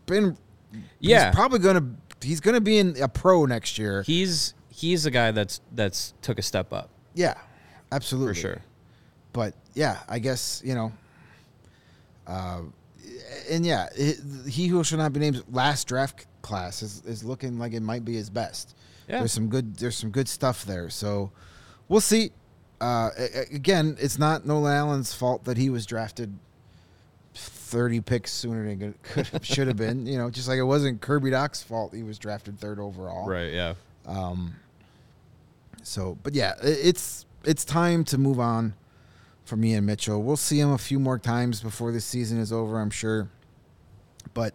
been, Yeah. he's probably gonna he's gonna be in a pro next year. He's he's a guy that's that's took a step up yeah, absolutely for sure. But yeah, I guess you know. Uh, and yeah, he who should not be named last draft class is, is looking like it might be his best. Yeah. There's some good there's some good stuff there. So we'll see. Uh, again, it's not Nolan Allen's fault that he was drafted 30 picks sooner than it could *laughs* should have been. You know, just like it wasn't Kirby Dach's fault he was drafted third overall. Right. Yeah. Um. So, but yeah, it's it's time to move on from and Mitchell. We'll see him a few more times before this season is over, I'm sure. But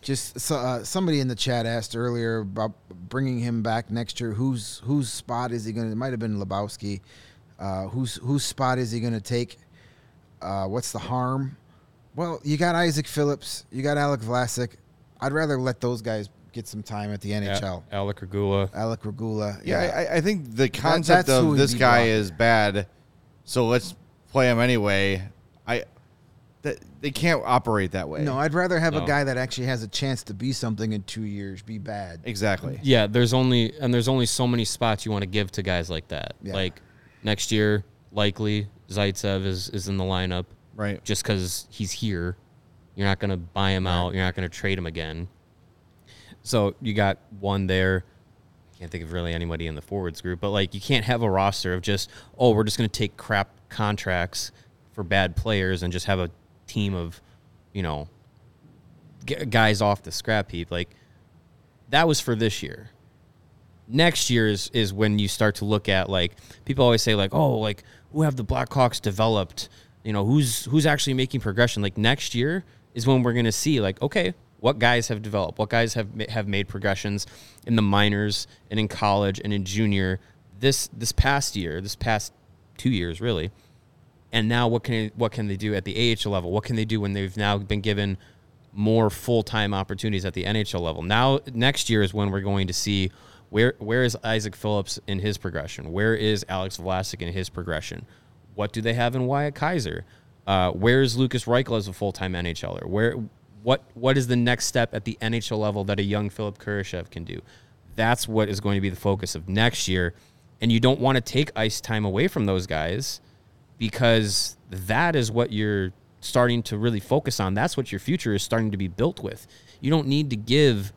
just so, uh, somebody in the chat asked earlier about bringing him back next year. Whose whose spot is he going to? It might have been Lebowski. Uh, whose whose spot is he going to take? Uh, what's the harm? Well, you got Isaac Phillips, you got Alex Vlasic. I'd rather let those guys get some time at the NHL. Alec Regula. Alec Regula, Yeah, I, I think the concept that's of this guy blocking. is bad, so let's play him anyway. I that they can't operate that way. No, I'd rather have No. a guy that actually has a chance to be something in two years, be bad. exactly. Yeah, there's only and there's only so many spots you want to give to guys like that. Yeah. Like next year, likely Zaitsev is is in the lineup Right. just because he's here. You're not going to buy him out. You're not going to trade him again. So you got one there. Can't think of really anybody in the forwards group, but like you can't have a roster of just oh we're just going to take crap contracts for bad players and just have a team of you know guys off the scrap heap. Like that was for this year. Next year is, is when you start to look at like people always say like oh like who have the Blackhawks developed you know who's who's actually making progression like next year is when we're going to see like okay what guys have developed what guys have have made progressions in the minors and in college and in junior this this past year this past 2 years really and now what can what can they do at the AHL level? What can they do when they've now been given more full time opportunities at the NHL level? Now next year is when we're going to see where where is Isaac Phillips in his progression? Where is Alex Vlasic in his progression? What do they have in Wyatt Kaiser? Uh, where is Lucas Reichel as a full time NHLer? Where what what is the next step at the NHL level that a young Philipp Kurashev can do? That's what is going to be the focus of next year. And you don't want to take ice time away from those guys because that is what you're starting to really focus on. That's what your future is starting to be built with. You don't need to give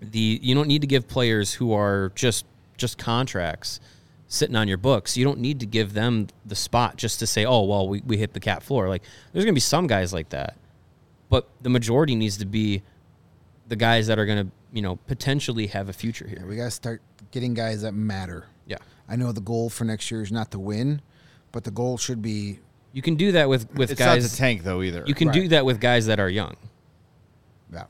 the you don't need to give players who are just just contracts sitting on your books. You don't need to give them the spot just to say, "Oh, well, we, we hit the cap floor." Like there's going to be some guys like that. But the majority needs to be the guys that are going to, you know, potentially have a future here. We got to start getting guys that matter. Yeah. I know the goal for next year is not to win, but the goal should be You can do that with with It's guys not the tank though either. You can do that with guys that are young. yeah,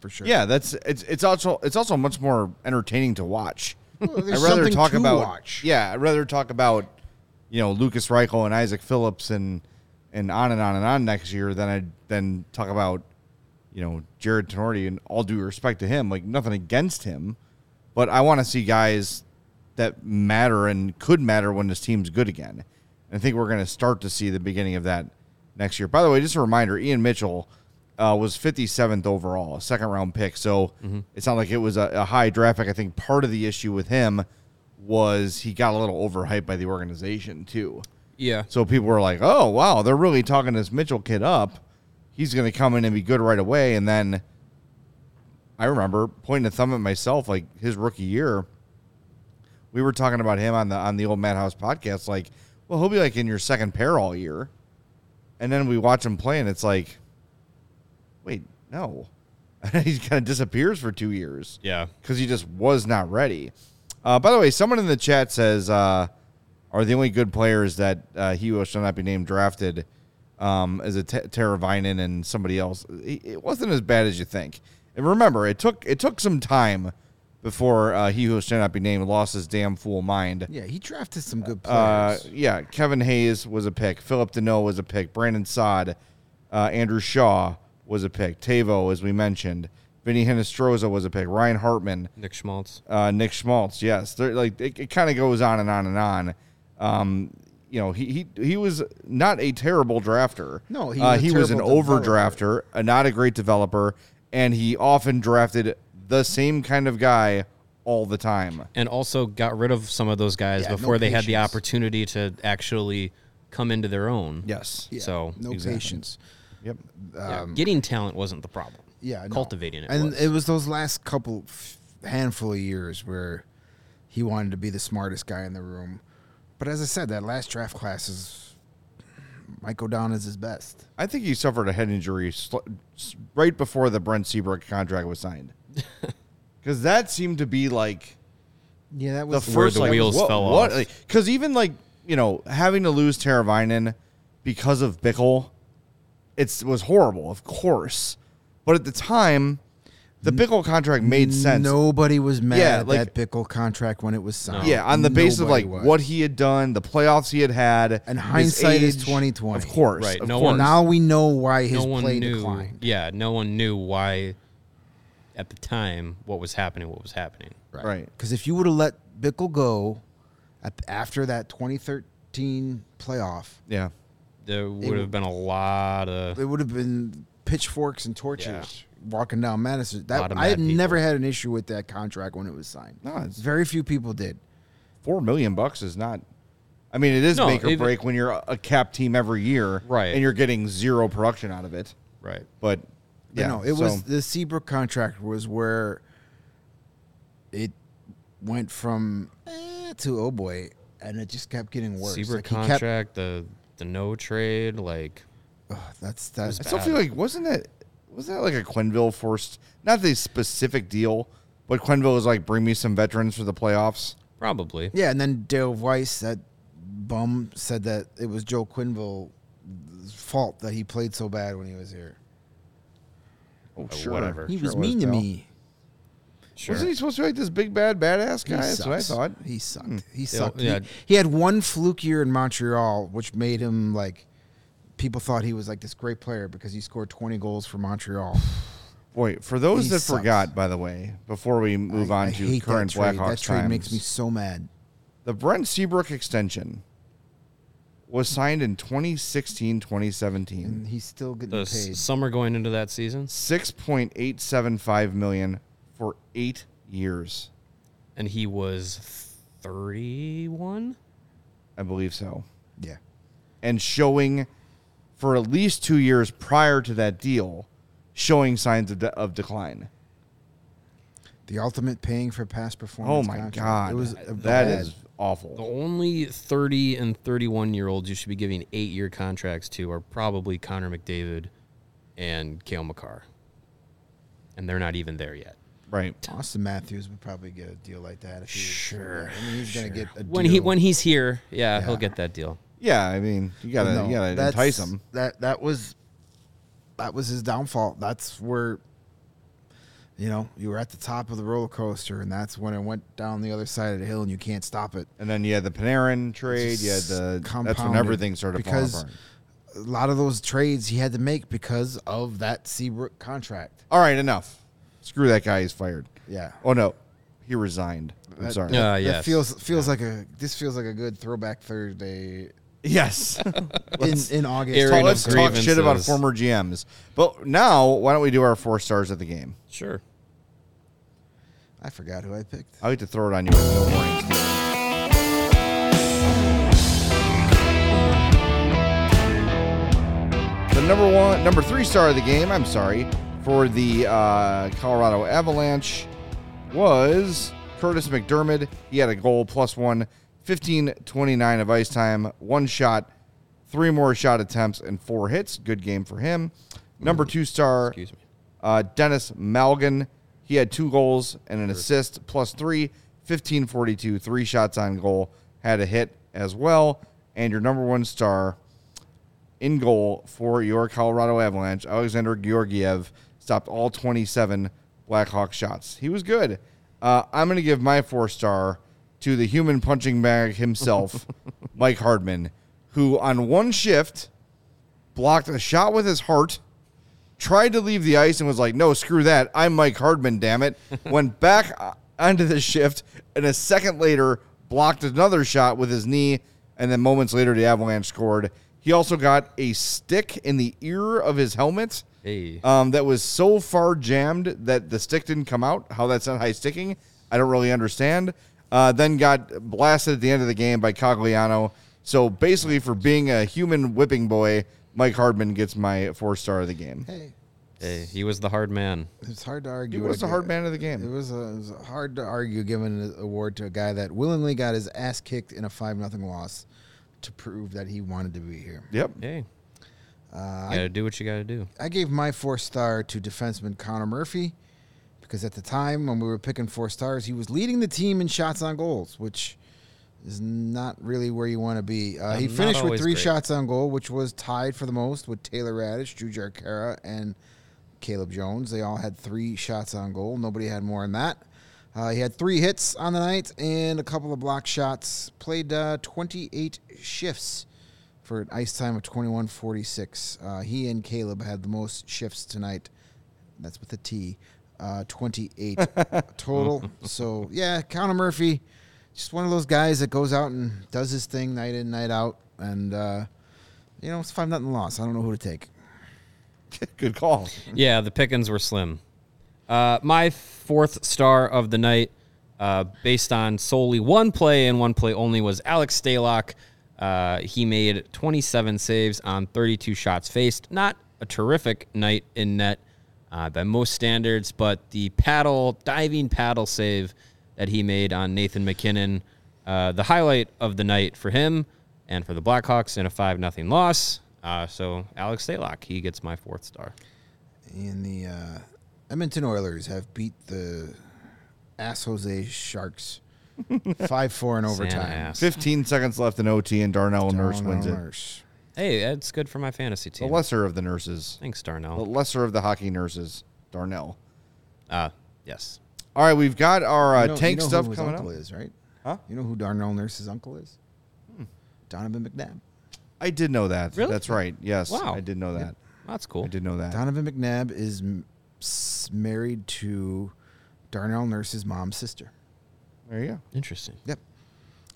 for sure. yeah, that's it's it's also it's also much more entertaining to watch. Well, I'd rather talk to about watch. yeah, I'd rather talk about you know Lucas Reichel and Isaac Phillips and and on and on and on next year than I then talk about you know Jarred Tinordi and all due respect to him, like nothing against him, but I want to see guys that matter and could matter when this team's good again. And I think we're going to start to see the beginning of that next year. By the way, just a reminder: Ian Mitchell uh, was 57th overall, a second round pick. So it's not like it was a, a high draft pick. I think part of the issue with him was he got a little overhyped by the organization too. Yeah. So people were like, "Oh, wow, they're really talking this Mitchell kid up. He's going to come in and be good right away." And then I remember pointing a thumb at myself, like his rookie year. We were talking about him on the on the old Madhouse podcast, like, well, he'll be like in your second pair all year, and then we watch him play, and it's like, wait, no, *laughs* he kind of disappears for two years Yeah. because he just was not ready. Uh, by the way, someone in the chat says, uh, "Are the only good players that uh, he will shall not be named drafted um, as a T- Teravainen and somebody else? It, it wasn't as bad as you think. And remember, it took it took some time before uh, he who shall not be named lost his damn fool mind. Yeah, he drafted some good Uh, players. yeah, Kevin Hayes was a pick. Phillip Danault was a pick. Brandon Saad, uh, Andrew Shaw was a pick. Tavo, as we mentioned. Vinnie Hinostroza was a pick. Ryan Hartman, Nick Schmaltz. uh, Nick Schmaltz. Yes, They're like it, it kind of goes on and on and on. Um, you know, he, he he was not a terrible drafter. No, he uh, was a he was an terrible overdrafter, uh, not a great developer, and he often drafted the same kind of guy all the time. and also got rid of some of those guys Yeah, no before they had the opportunity to actually come into their own. Yes. Yeah, so, no exactly. patience. Yep. Yeah, getting talent wasn't the problem. Yeah, no. cultivating it. and was. it was those last couple f- handful of years where he wanted to be the smartest guy in the room. But as I said, that last draft class is might go down as his best. I think he suffered a head injury sl- right before the Brent Seabrook contract was signed. *laughs* Because that seemed to be like Yeah, that the was Where first the like, wheels what, fell what? off. Because even like you know having to lose Teravainen because of Bickell, it was horrible, of course. But at the time, the Bickell contract made sense. Nobody was mad Yeah, at like- that Bickell contract when it was signed. Yeah, on the basis of Nobody like was. what he had done, the playoffs he had had, And his hindsight is age. 2020. Of course, Right, Of no course. one- Now we know why his no one play knew. declined. Yeah, no one knew why at the time what was happening. What was happening? Right. Because if you would have let Bickell go at, after that 2013 playoff, Yeah. There would have been a lot of it would have been pitchforks and torches walking down Madison. That I had people. never had an issue with that contract when it was signed. No, it's- very few people did. four million bucks is not. I mean, it is No, make or it- break when you're a- a cap team every year, Right. And you're getting zero production out of it. right. But Yeah, yeah, no, it so- was the Seabrook contract was where it went from eh, to oh boy, and it just kept getting worse. Seabrook Like, he kept- contract, the the no trade, like ugh, that's that's I still bad. feel like wasn't that wasn't that like a Quenneville forced not the specific deal, but Quenneville was like bring me some veterans for the playoffs. probably. yeah. And then Dale Weise, that bum, said that it was Joe Quenneville's fault that he played so bad when he was here. Oh, sure. whatever. He Sure was mean to pal. me. Sure. Wasn't he supposed to be like this big bad badass He guy? That's what I thought. He sucked. Hmm. He sucked. yeah. He, he had one fluke year in Montreal, which made him like people thought he was like this great player because he scored 20 goals for Montreal. Boy, for those He that sucks. forgot, by the way, before we move I- on I to hate current that trade. Blackhawks That trade times, makes me so mad. the Brent Seabrook extension was signed in 2016, 2017. And he's still getting the s- paid. summer going into that season, 6.875 million for 8 years. and he was thirty-one. I believe so. Yeah. and showing for at least two years prior to that deal, showing signs of, de- of decline. The ultimate paying for past performance. Oh my contract. god, It was that bad. is The only 30 and 31 year olds you should be giving eight year contracts to are probably Connor McDavid and Cale Makar. And they're not even there yet. Right. Auston Matthews would probably get a deal like that. If he was- Sure, I mean, he's going to get a deal. When he when he's here, yeah, he'll get that deal. Yeah, I mean, you gotta No, you gotta that's- entice them. That that was that was his downfall. That's where you know you were at the top of the roller coaster, and that's when it went down the other side of the hill, and you can't stop it. And then you had the Panarin trade. You had the that's when compounded everything started because falling apart. a lot of those trades he had to make because of that Seabrook contract. All right, enough. Screw that guy. He's fired. Yeah. Oh no, he resigned. I'm That- sorry. Uh, that yes. feels feels like a this feels like a good throwback Thursday Yes. *laughs* in in August. Airing So of let's talk shit about grievances. former GMs. But now, why don't we do our four stars of the game? Sure. I forgot who I picked. I like to throw it on you with no warning. The number one, number three star of the game, I'm sorry, for the uh, Colorado Avalanche was Kurtis MacDermid. He had a goal plus one, 15 29 of ice time, one shot, three more shot attempts, and four hits. Good game for him. Number two star, Excuse me. uh, Denis Malgin. He had two goals and an assist, plus three, 15 42, three shots on goal, had a hit as well. And your number one star in goal for your Colorado Avalanche, Alexandar Georgiev, stopped all 27 Blackhawk shots. He was good. Uh, I'm going to give my four star to the human punching bag himself, *laughs* Mike Hardman, who on one shift blocked a shot with his heart tried to leave the ice and was like, "No, screw that. I'm Mike Hardman, damn it." *laughs* Went back onto the shift and a second later blocked another shot with his knee and then moments later the Avalanche scored. He also got a stick in the ear of his helmet. Hey. Um, that was so far jammed that the stick didn't come out. How that's not high sticking, I don't really understand. Uh, then got blasted at the end of the game by Cogliano. So basically, for being a human whipping boy, Mike Hardman gets my four star of the game. Hey, Hey, he was the hard man. it's hard to argue. He was the hard man of the It game. was, a, it was hard to argue giving an award to a guy that willingly got his ass kicked in a five nothing loss to prove that he wanted to be here. Yep. Hey, Uh, you gotta do what you gotta do. I gave my four star to defenseman Connor Murphy because at the time when we were picking four stars, he was leading the team in shots on goals, which is not really where you want to be. Uh, he finished with three great. shots on goal, which was tied for the most with Taylor Raddysh, Jujhar Khaira, and Caleb Jones. They all had three shots on goal. Nobody had more than that. Uh, he had three hits on the night and a couple of block shots. Played uh, 28 shifts for an ice time of 21:46. Uh, he and Caleb had the most shifts tonight. That's with a T. Uh, 28 *laughs* total. So yeah, Connor Murphy, just one of those guys that goes out and does his thing night in, night out, and uh, you know it's five nothing loss. I don't know who to take. *laughs* Good call. Yeah, the pickings were slim. Uh, my fourth star of the night, uh, based on solely one play and one play only, was Alex Stalock. Uh, he made 27 saves on 32 shots faced. Not a terrific night in net uh, by most standards, but the paddle, diving paddle save that he made on Nathan MacKinnon, uh, the highlight of the night for him and for the Blackhawks in a 5 0 loss. Uh, so Alex Stalock, he gets my fourth star. And the uh, Edmonton Oilers have beat the Ass Jose Sharks *laughs* five four in overtime. 15 seconds left in OT, and Darnell Nurse Darnell wins it. Nurse. Hey, that's good for my fantasy team. The lesser of the nurses. Thanks, Darnell. The lesser of the hockey nurses, Darnell. Uh, yes. All right, we've got our uh, You know- tank you know stuff who his coming up. uncle is, right? Huh? You know who Darnell Nurse's uncle is? Hmm. Donovan McNabb. I did know that. Really? That's right. Yes, Wow. I did know that. That's cool. I did know that. Donovan McNabb is m- s- married to Darnell Nurse's mom's sister. There you go. Interesting. Yep.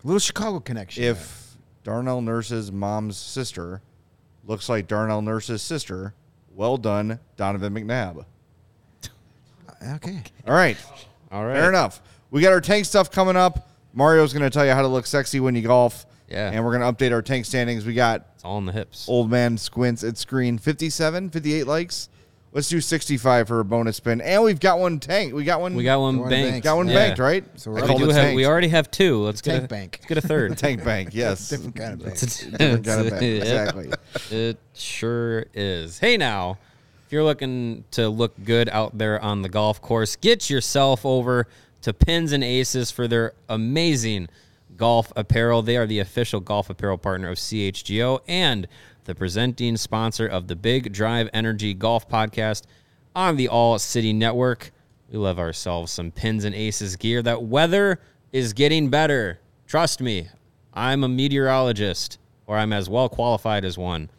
little Chicago connection. there. If Darnell Nurse's mom's sister looks like Darnell Nurse's sister, well done, Donovan McNabb. *laughs* okay. All right. All right. Fair enough. We got our tank stuff coming up. Mario's going to tell you how to look sexy when you golf. Yeah. And we're going to update our tank standings. We got It's all in the hips. Old Man Squints at screen 57, 58 likes. Let's do 65 for a bonus spin. And we've got one tank. We got one. We got one Got one banked. banked. got one Yeah. banked, right? So we're We, do have, we already have two. Let's get Tank a, bank. Let's get a third. *laughs* tank bank. *laughs* Yes. Different kind of *laughs* bank. Different kind of bank. Yep. Exactly. It sure is. Hey, now, if you're looking to look good out there on the golf course, get yourself over to Pins and Aces for their amazing golf apparel. They are the official golf apparel partner of CHGO and the presenting sponsor of the Big Drive Energy Golf Podcast on the All City Network. We love ourselves some Pins and Aces gear. That weather is getting better. Trust me, I'm a meteorologist, or I'm as well qualified as one.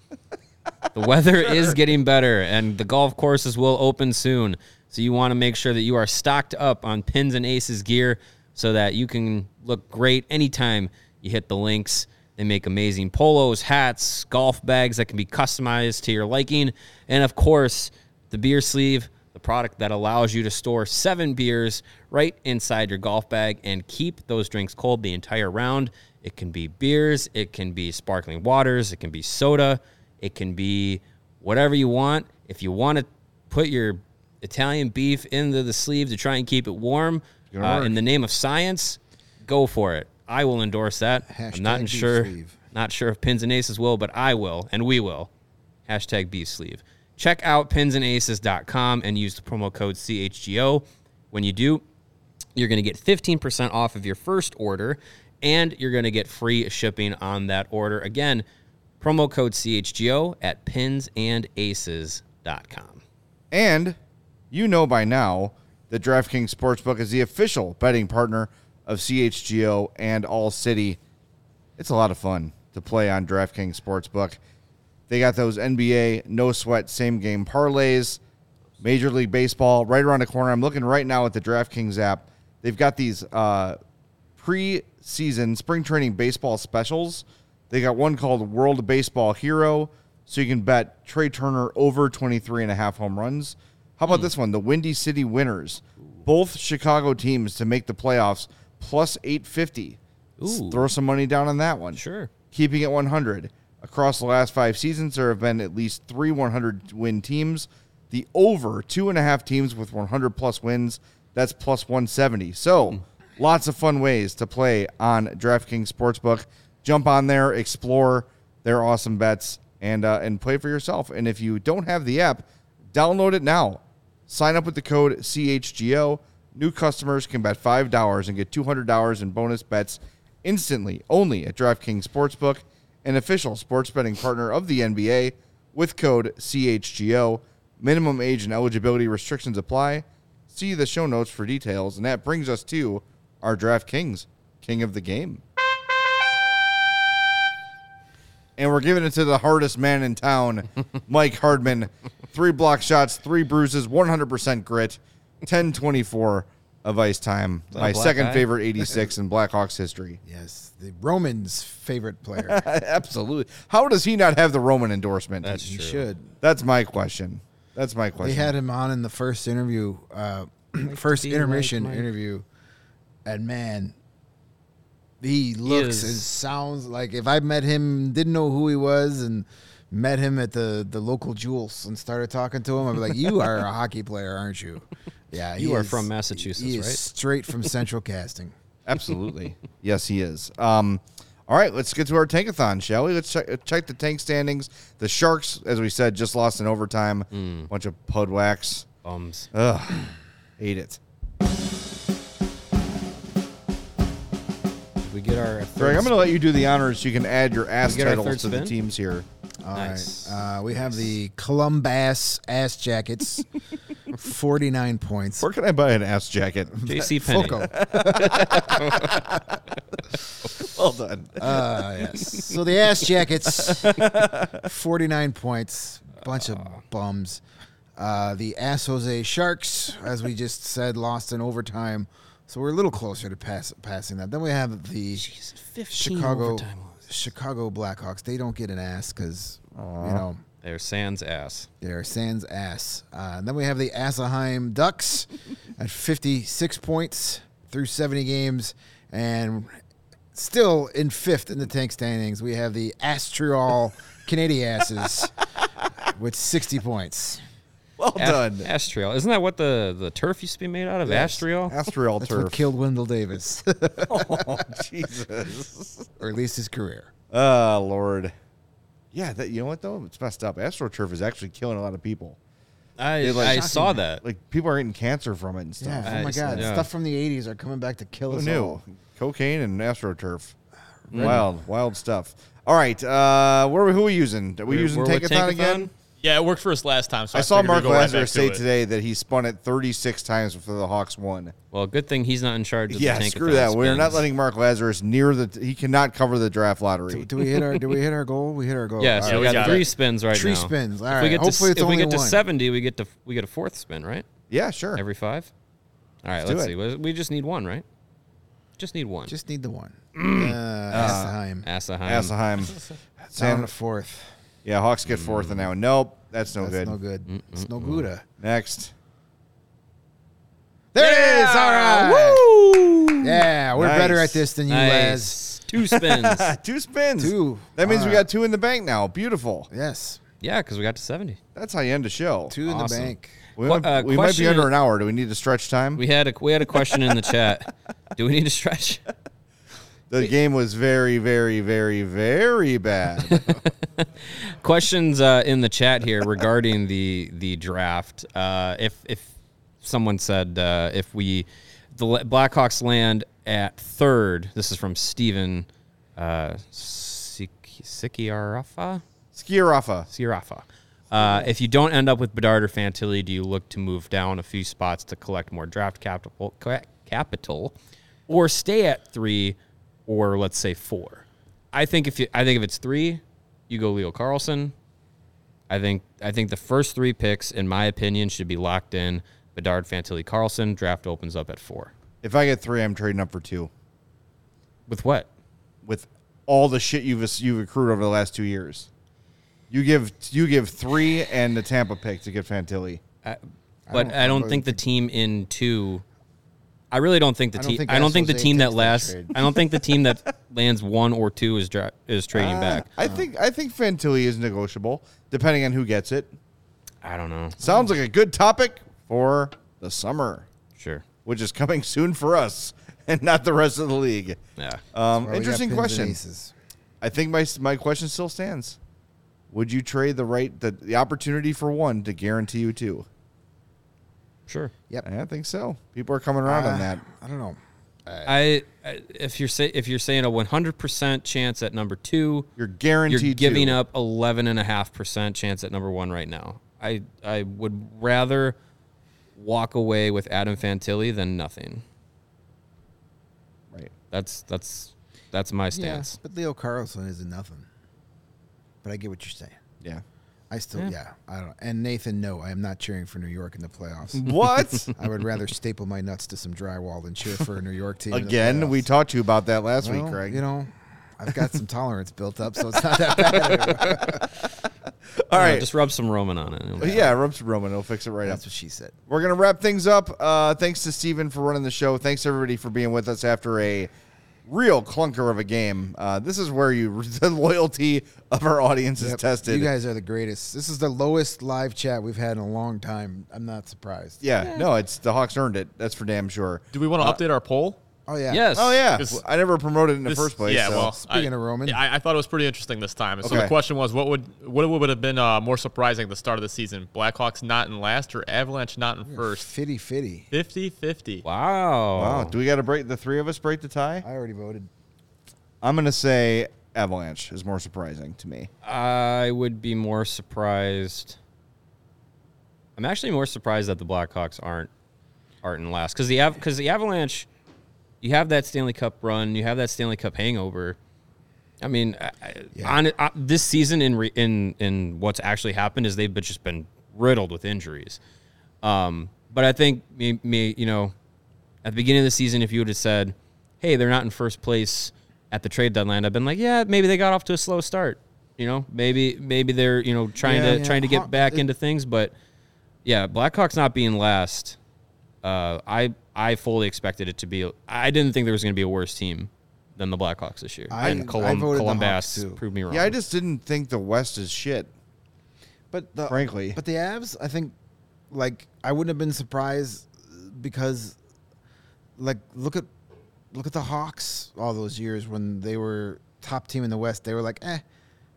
The weather *laughs* is getting better, and the golf courses will open soon. So you want to make sure that you are stocked up on pins and aces gear so that you can look great anytime you hit the links. They make amazing polos, hats, golf bags that can be customized to your liking, and of course, the beer sleeve, the product that allows you to store seven beers right inside your golf bag and keep those drinks cold the entire round. It can be beers, it can be sparkling waters, it can be soda, it can be whatever you want. If you want to put your Italian beef into the sleeve to try and keep it warm uh, in the name of science, go for it. I will endorse that. I'm not sure, sleeve. not sure if Pins and Aces will, but I will, and we will. Hashtag beef sleeve. Check out pinsandaces.com and use the promo code CHGO. When you do, you're going to get 15% off of your first order and you're going to get free shipping on that order. Again, promo code CHGO at pinsandaces.com. And you know by now that DraftKings Sportsbook is the official betting partner of CHGO and All City. It's a lot of fun to play on DraftKings Sportsbook. They got those NBA no sweat same game parlays, Major League Baseball right around the corner. I'm looking right now at the DraftKings app. They've got these uh, pre-season spring training baseball specials. They got one called World Baseball Hero, so you can bet Trey Turner over 23 and a half home runs. How about this one? The Windy City Winners. Both Chicago teams to make the playoffs plus 850. Let's Throw some money down on that one. Sure. Keeping it 100. Across the last five seasons, there have been at least three 100 win teams. The over two and a half teams with 100 plus wins, that's plus 170. So, lots of fun ways to play on DraftKings Sportsbook. Jump on there, explore their awesome bets, and uh, and play for yourself. And if you don't have the app, download it now. Sign up with the code CHGO. New customers can bet $5 and get $200 in bonus bets instantly only at DraftKings Sportsbook, an official sports betting partner of the NBA with code CHGO. Minimum age and eligibility restrictions apply. See the show notes for details. And that brings us to our DraftKings King of the Game. And we're giving it to the hardest man in town, *laughs* Mike Hardman. Three block shots, three bruises, 100% grit, 1024 of ice time. that My second guy? favorite *laughs* 86 in Blackhawks history. Yes, the Romans' favorite player. *laughs* Absolutely. How does he not have the Roman endorsement? That's he true. should. That's my question. That's my question. They had him on in the first interview, uh, first be like intermission interview, and man, he looks is- and sounds like if I met him, didn't know who he was, and met him at the the local Jules and started talking to him, I'd be like, "You are a *laughs* hockey player, aren't you?" Yeah, You are is- from Massachusetts, right? Straight from Central Casting. *laughs* Absolutely. yes, he is. Um, all right, let's get to our tankathon, shall we? Let's check, check the tank standings. The Sharks, as we said, just lost in overtime. Hmm. Bunch of pud wax. Bums. Ugh, hate it. Did we get our Greg, I'm going to let you do the honors so you can add your ass titles to the teams here. All right, Nice. uh, we have the Columbus ass jackets, *laughs* forty nine points. Where can I buy an ass jacket? JC Penny. *laughs* Well done. Uh, yes. So the ass jackets, 49 points, bunch of bums. Uh, the ass Jose Sharks, as we just said, lost in overtime. So we're a little closer to pass, passing that. Then we have the 15 Chicago overtime losses. Chicago Blackhawks. They don't get an ass because you know They're Sans ass. they're sans ass. Uh, and then we have the Asselheim Ducks *laughs* at 56 points through 70 games. And still in fifth in the tank standings, we have the Astrial Canadiasses *laughs* with 60 points. Well done. Astrial. Isn't that what the, the turf used to be made out of? Astrial? Astrial That's turf. what killed Wendell Davis, *laughs* *laughs* oh, Jesus. or at least his career. Oh, Lord. Yeah, that you know what though? It's messed up. AstroTurf is actually killing a lot of people. I, It, like, I shocking. saw that. Like people are getting cancer from it and stuff. Yeah, oh my Nice. God. Yeah. Stuff from the 80s are coming back to kill Who us knew? all. Cocaine and AstroTurf. Wild, wild stuff. All right, uh, where who are we using? Are we We're- using we're with Tankathon again? Tankathon? Yeah, it worked for us last time. So I, I saw Mark go right back Lazarus to say it. today that he spun it 36 times before the Hawks won. Well, good thing he's not in charge of Yeah, the screw Tankathon that. We're not letting Mark Lazarus near the. He cannot cover the draft lottery. Do, do we hit our do we hit our goal? We hit our goal. Yeah, All so Yeah, we, we got, got three it. spins right Three now. spins. All if right. we get Hopefully to, it's if we only get to 70, we get to we get a fourth spin, right? yeah, sure. Every five. All right, do let's see. We- We just need one, right? Just need one. Just need the one. Mm. Uh, Anaheim. Anaheim. Anaheim. Down to fourth. Yeah, Hawks get fourth and now. Nope, that's no That's good. no good. It's no Gouda. Next. There it is. All right. Woo! Yeah, we're better at this than you, Laz. Nice. Two spins. *laughs* two spins. Two. That means we All got two in the bank now. Beautiful. Yes, yeah, because we got to 70. That's how you end a show. two in the bank. We, Qu- might, uh, we might be question- under an hour. Do we need to stretch time? We had a we had a question in the chat. *laughs* Do we need to stretch? The game was very, very, very, very bad. *laughs* Questions uh, in the chat here regarding the the draft. Uh, if if someone said uh, if we the La- Blackhawks land at third, this is from Stephen uh, Sik- Sikiarafa. Skiarafa. Uh, if you don't end up with Bedard or Fantilli, do you look to move down a few spots to collect more draft capital, capital, or stay at three, or let's say four? I think if you, I think if it's three, you go Leo Carlsson. I think I think the first three picks, in my opinion, should be locked in. Bedard, Fantilli, Carlsson. Draft opens up at four. If I get three, I'm trading up for two. With what? With all the shit you've you've accrued over the last two years, you give you give three and the Tampa pick to get Fantilli. Uh, but I don't- don't, I don't think the team in two. I really don't think the I don't team. think I don't think the Astros team that takes that lasts. trade. I don't think the team that *laughs* lands one or two is dra- is trading back. I think I think Fantilli is negotiable, depending on who gets it. I don't know. Sounds like a good topic for the summer, Sure. which is coming soon for us and not the rest of the league. Yeah. Um, Well, we got interesting pins and question. aces. I think my my question still stands. Would you trade the right the, the opportunity for one to guarantee you two? Sure. Yep. I think so. People are coming around on Uh, that. I don't know. I, I if you're say if you're saying a 100% chance at number two, You're guaranteed. you're giving to. up 11.5% chance at number one right now. I I would rather walk away with Adam Fantilli than nothing. Right. That's that's that's my stance. Yeah, but Leo Carlsson isn't nothing. But I get what you're saying. Yeah. I still, yeah, I don't. And Nathan, no, I am not cheering for New York in the playoffs. What? *laughs* I would rather staple my nuts to some drywall than cheer for a New York team. in the Again, we talked to you about that last Well, week, Craig. You know, I've got some tolerance built up, so it's not that bad. *laughs* All right. just rub some Roman on it. yeah, rub some Roman. It'll fix it right up. That's what she said. We're gonna wrap things up. Uh, thanks to Steven for running the show. Thanks everybody for being with us after a real clunker of a game. Uh, this is where you *laughs* the loyalty of our audience is tested. You guys are the greatest. This is the lowest live chat we've had in a long time. I'm not surprised. yeah, no, it's the Hawks earned it. That's for damn sure. Do we want to update our poll? Oh yeah. Yes. Oh yeah, Because I never promoted it in the This- first place. Yeah, so. well, Speaking I, of Roman. I, I thought it was pretty interesting this time. So Okay. the question was, what would what would have been uh, more surprising at the start of the season? Blackhawks not in last or Avalanche not in first? Fitty fitty. 50-50. Wow. wow, do we got to break the three of us break the tie? I already voted. I'm gonna say Avalanche is more surprising to me. I would be more surprised. I'm actually more surprised that the Blackhawks aren't aren't in last because the because the Avalanche, you have that Stanley Cup run, you have that Stanley Cup hangover. I mean, Yeah. on uh, this season in re, in in what's actually happened is they've been, just been riddled with injuries. Um, but I think me, me, you know, at the beginning of the season, if you would have said, "Hey, they're not in first place at the trade deadline," I've been like, "Yeah, maybe they got off to a slow start. You know, maybe maybe they're you know trying Yeah, to yeah. trying to get back it- into things." But yeah, Blackhawks not being last, uh, I I fully expected it to be. I didn't think there was going to be a worse team than the Blackhawks this year. I- and I Colum- voted the Columbus Hawks, proved me wrong. Yeah, I just didn't think the West is shit. But the, Frankly. but the Avs, I think, like I wouldn't have been surprised because, like, look at look at the Hawks all those years when they were top team in the West. They were like, eh,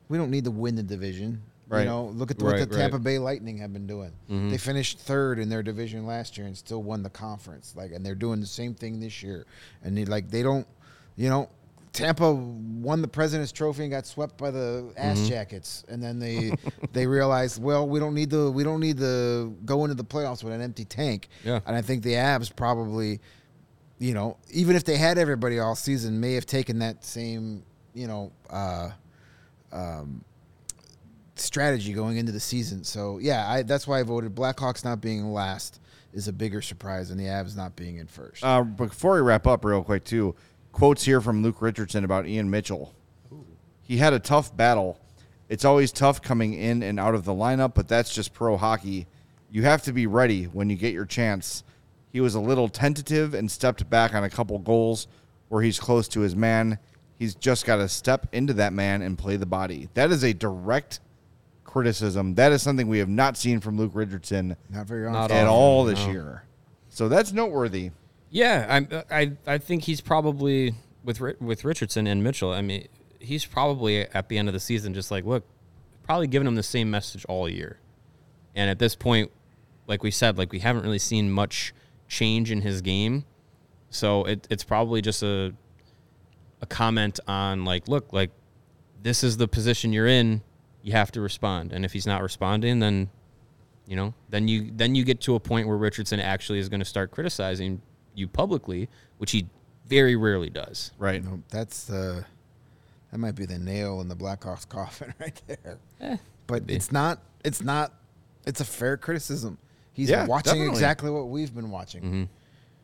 we don't need to win the division. Right. You know, look at what the right. Mm-hmm. Tampa Bay Lightning have been doing. They finished third in their division last year and still won the conference. Like, and they're doing the same thing this year. And they like they don't, you know, Tampa won the President's Trophy and got swept by the Ass Mm-hmm. Jackets, and then they *laughs* they realized, well, we don't need to we don't need to go into the playoffs with an empty tank. Yeah. And I think the Avs probably, you know, even if they had everybody all season, may have taken that same, you know, uh, um, strategy going into the season. So yeah, I, that's why I voted. Blackhawks not being last is a bigger surprise than the Avs not being in first. Uh, before we wrap up, real quick, too, quotes here from Luke Richardson about Ian Mitchell. He had a tough battle. It's always tough coming in and out of the lineup, but that's just pro hockey. You have to be ready when you get your chance. He was a little tentative and stepped back on a couple goals where he's close to his man. He's just got to step into that man and play the body. That is a direct criticism. That is something we have not seen from Luke Richardson not very Not at often, all this no. year. So that's noteworthy. Yeah, I'm, I I think he's probably with with Richardson and Mitchell. I mean, he's probably at the end of the season just like, look, probably giving him the same message all year. And at this point, like we said, like we haven't really seen much change in his game. So it, it's probably just a a comment on like, look, like this is the position you're in. You have to respond, and if he's not responding, then you know, then you then you get to a point where Richardson actually is going to start criticizing you publicly, which he very rarely does. Right. No, that's uh, that might be the nail in the Blackhawks coffin *laughs* right there. Eh, but it's not. It's not. It's a fair criticism. He's Yeah, watching definitely. exactly what we've been watching. Mm-hmm.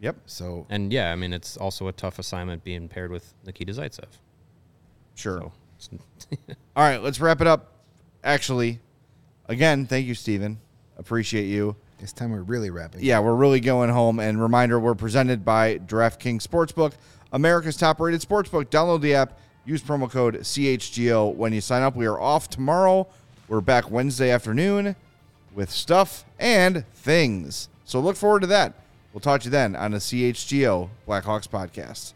Yep. So And yeah, I mean, it's also a tough assignment being paired with Nikita Zaitsev. Sure. So *laughs* All right, let's wrap it up. Actually, again, thank you, Stephen. Appreciate you. this time we're really wrapping. Yeah, we're really going home. And reminder, we're presented by DraftKings Sportsbook, America's top-rated sportsbook. Download the app. Use promo code CHGO when you sign up. We are off tomorrow. We're back Wednesday afternoon with stuff and things. So look forward to that. We'll talk to you then on the CHGO Blackhawks podcast.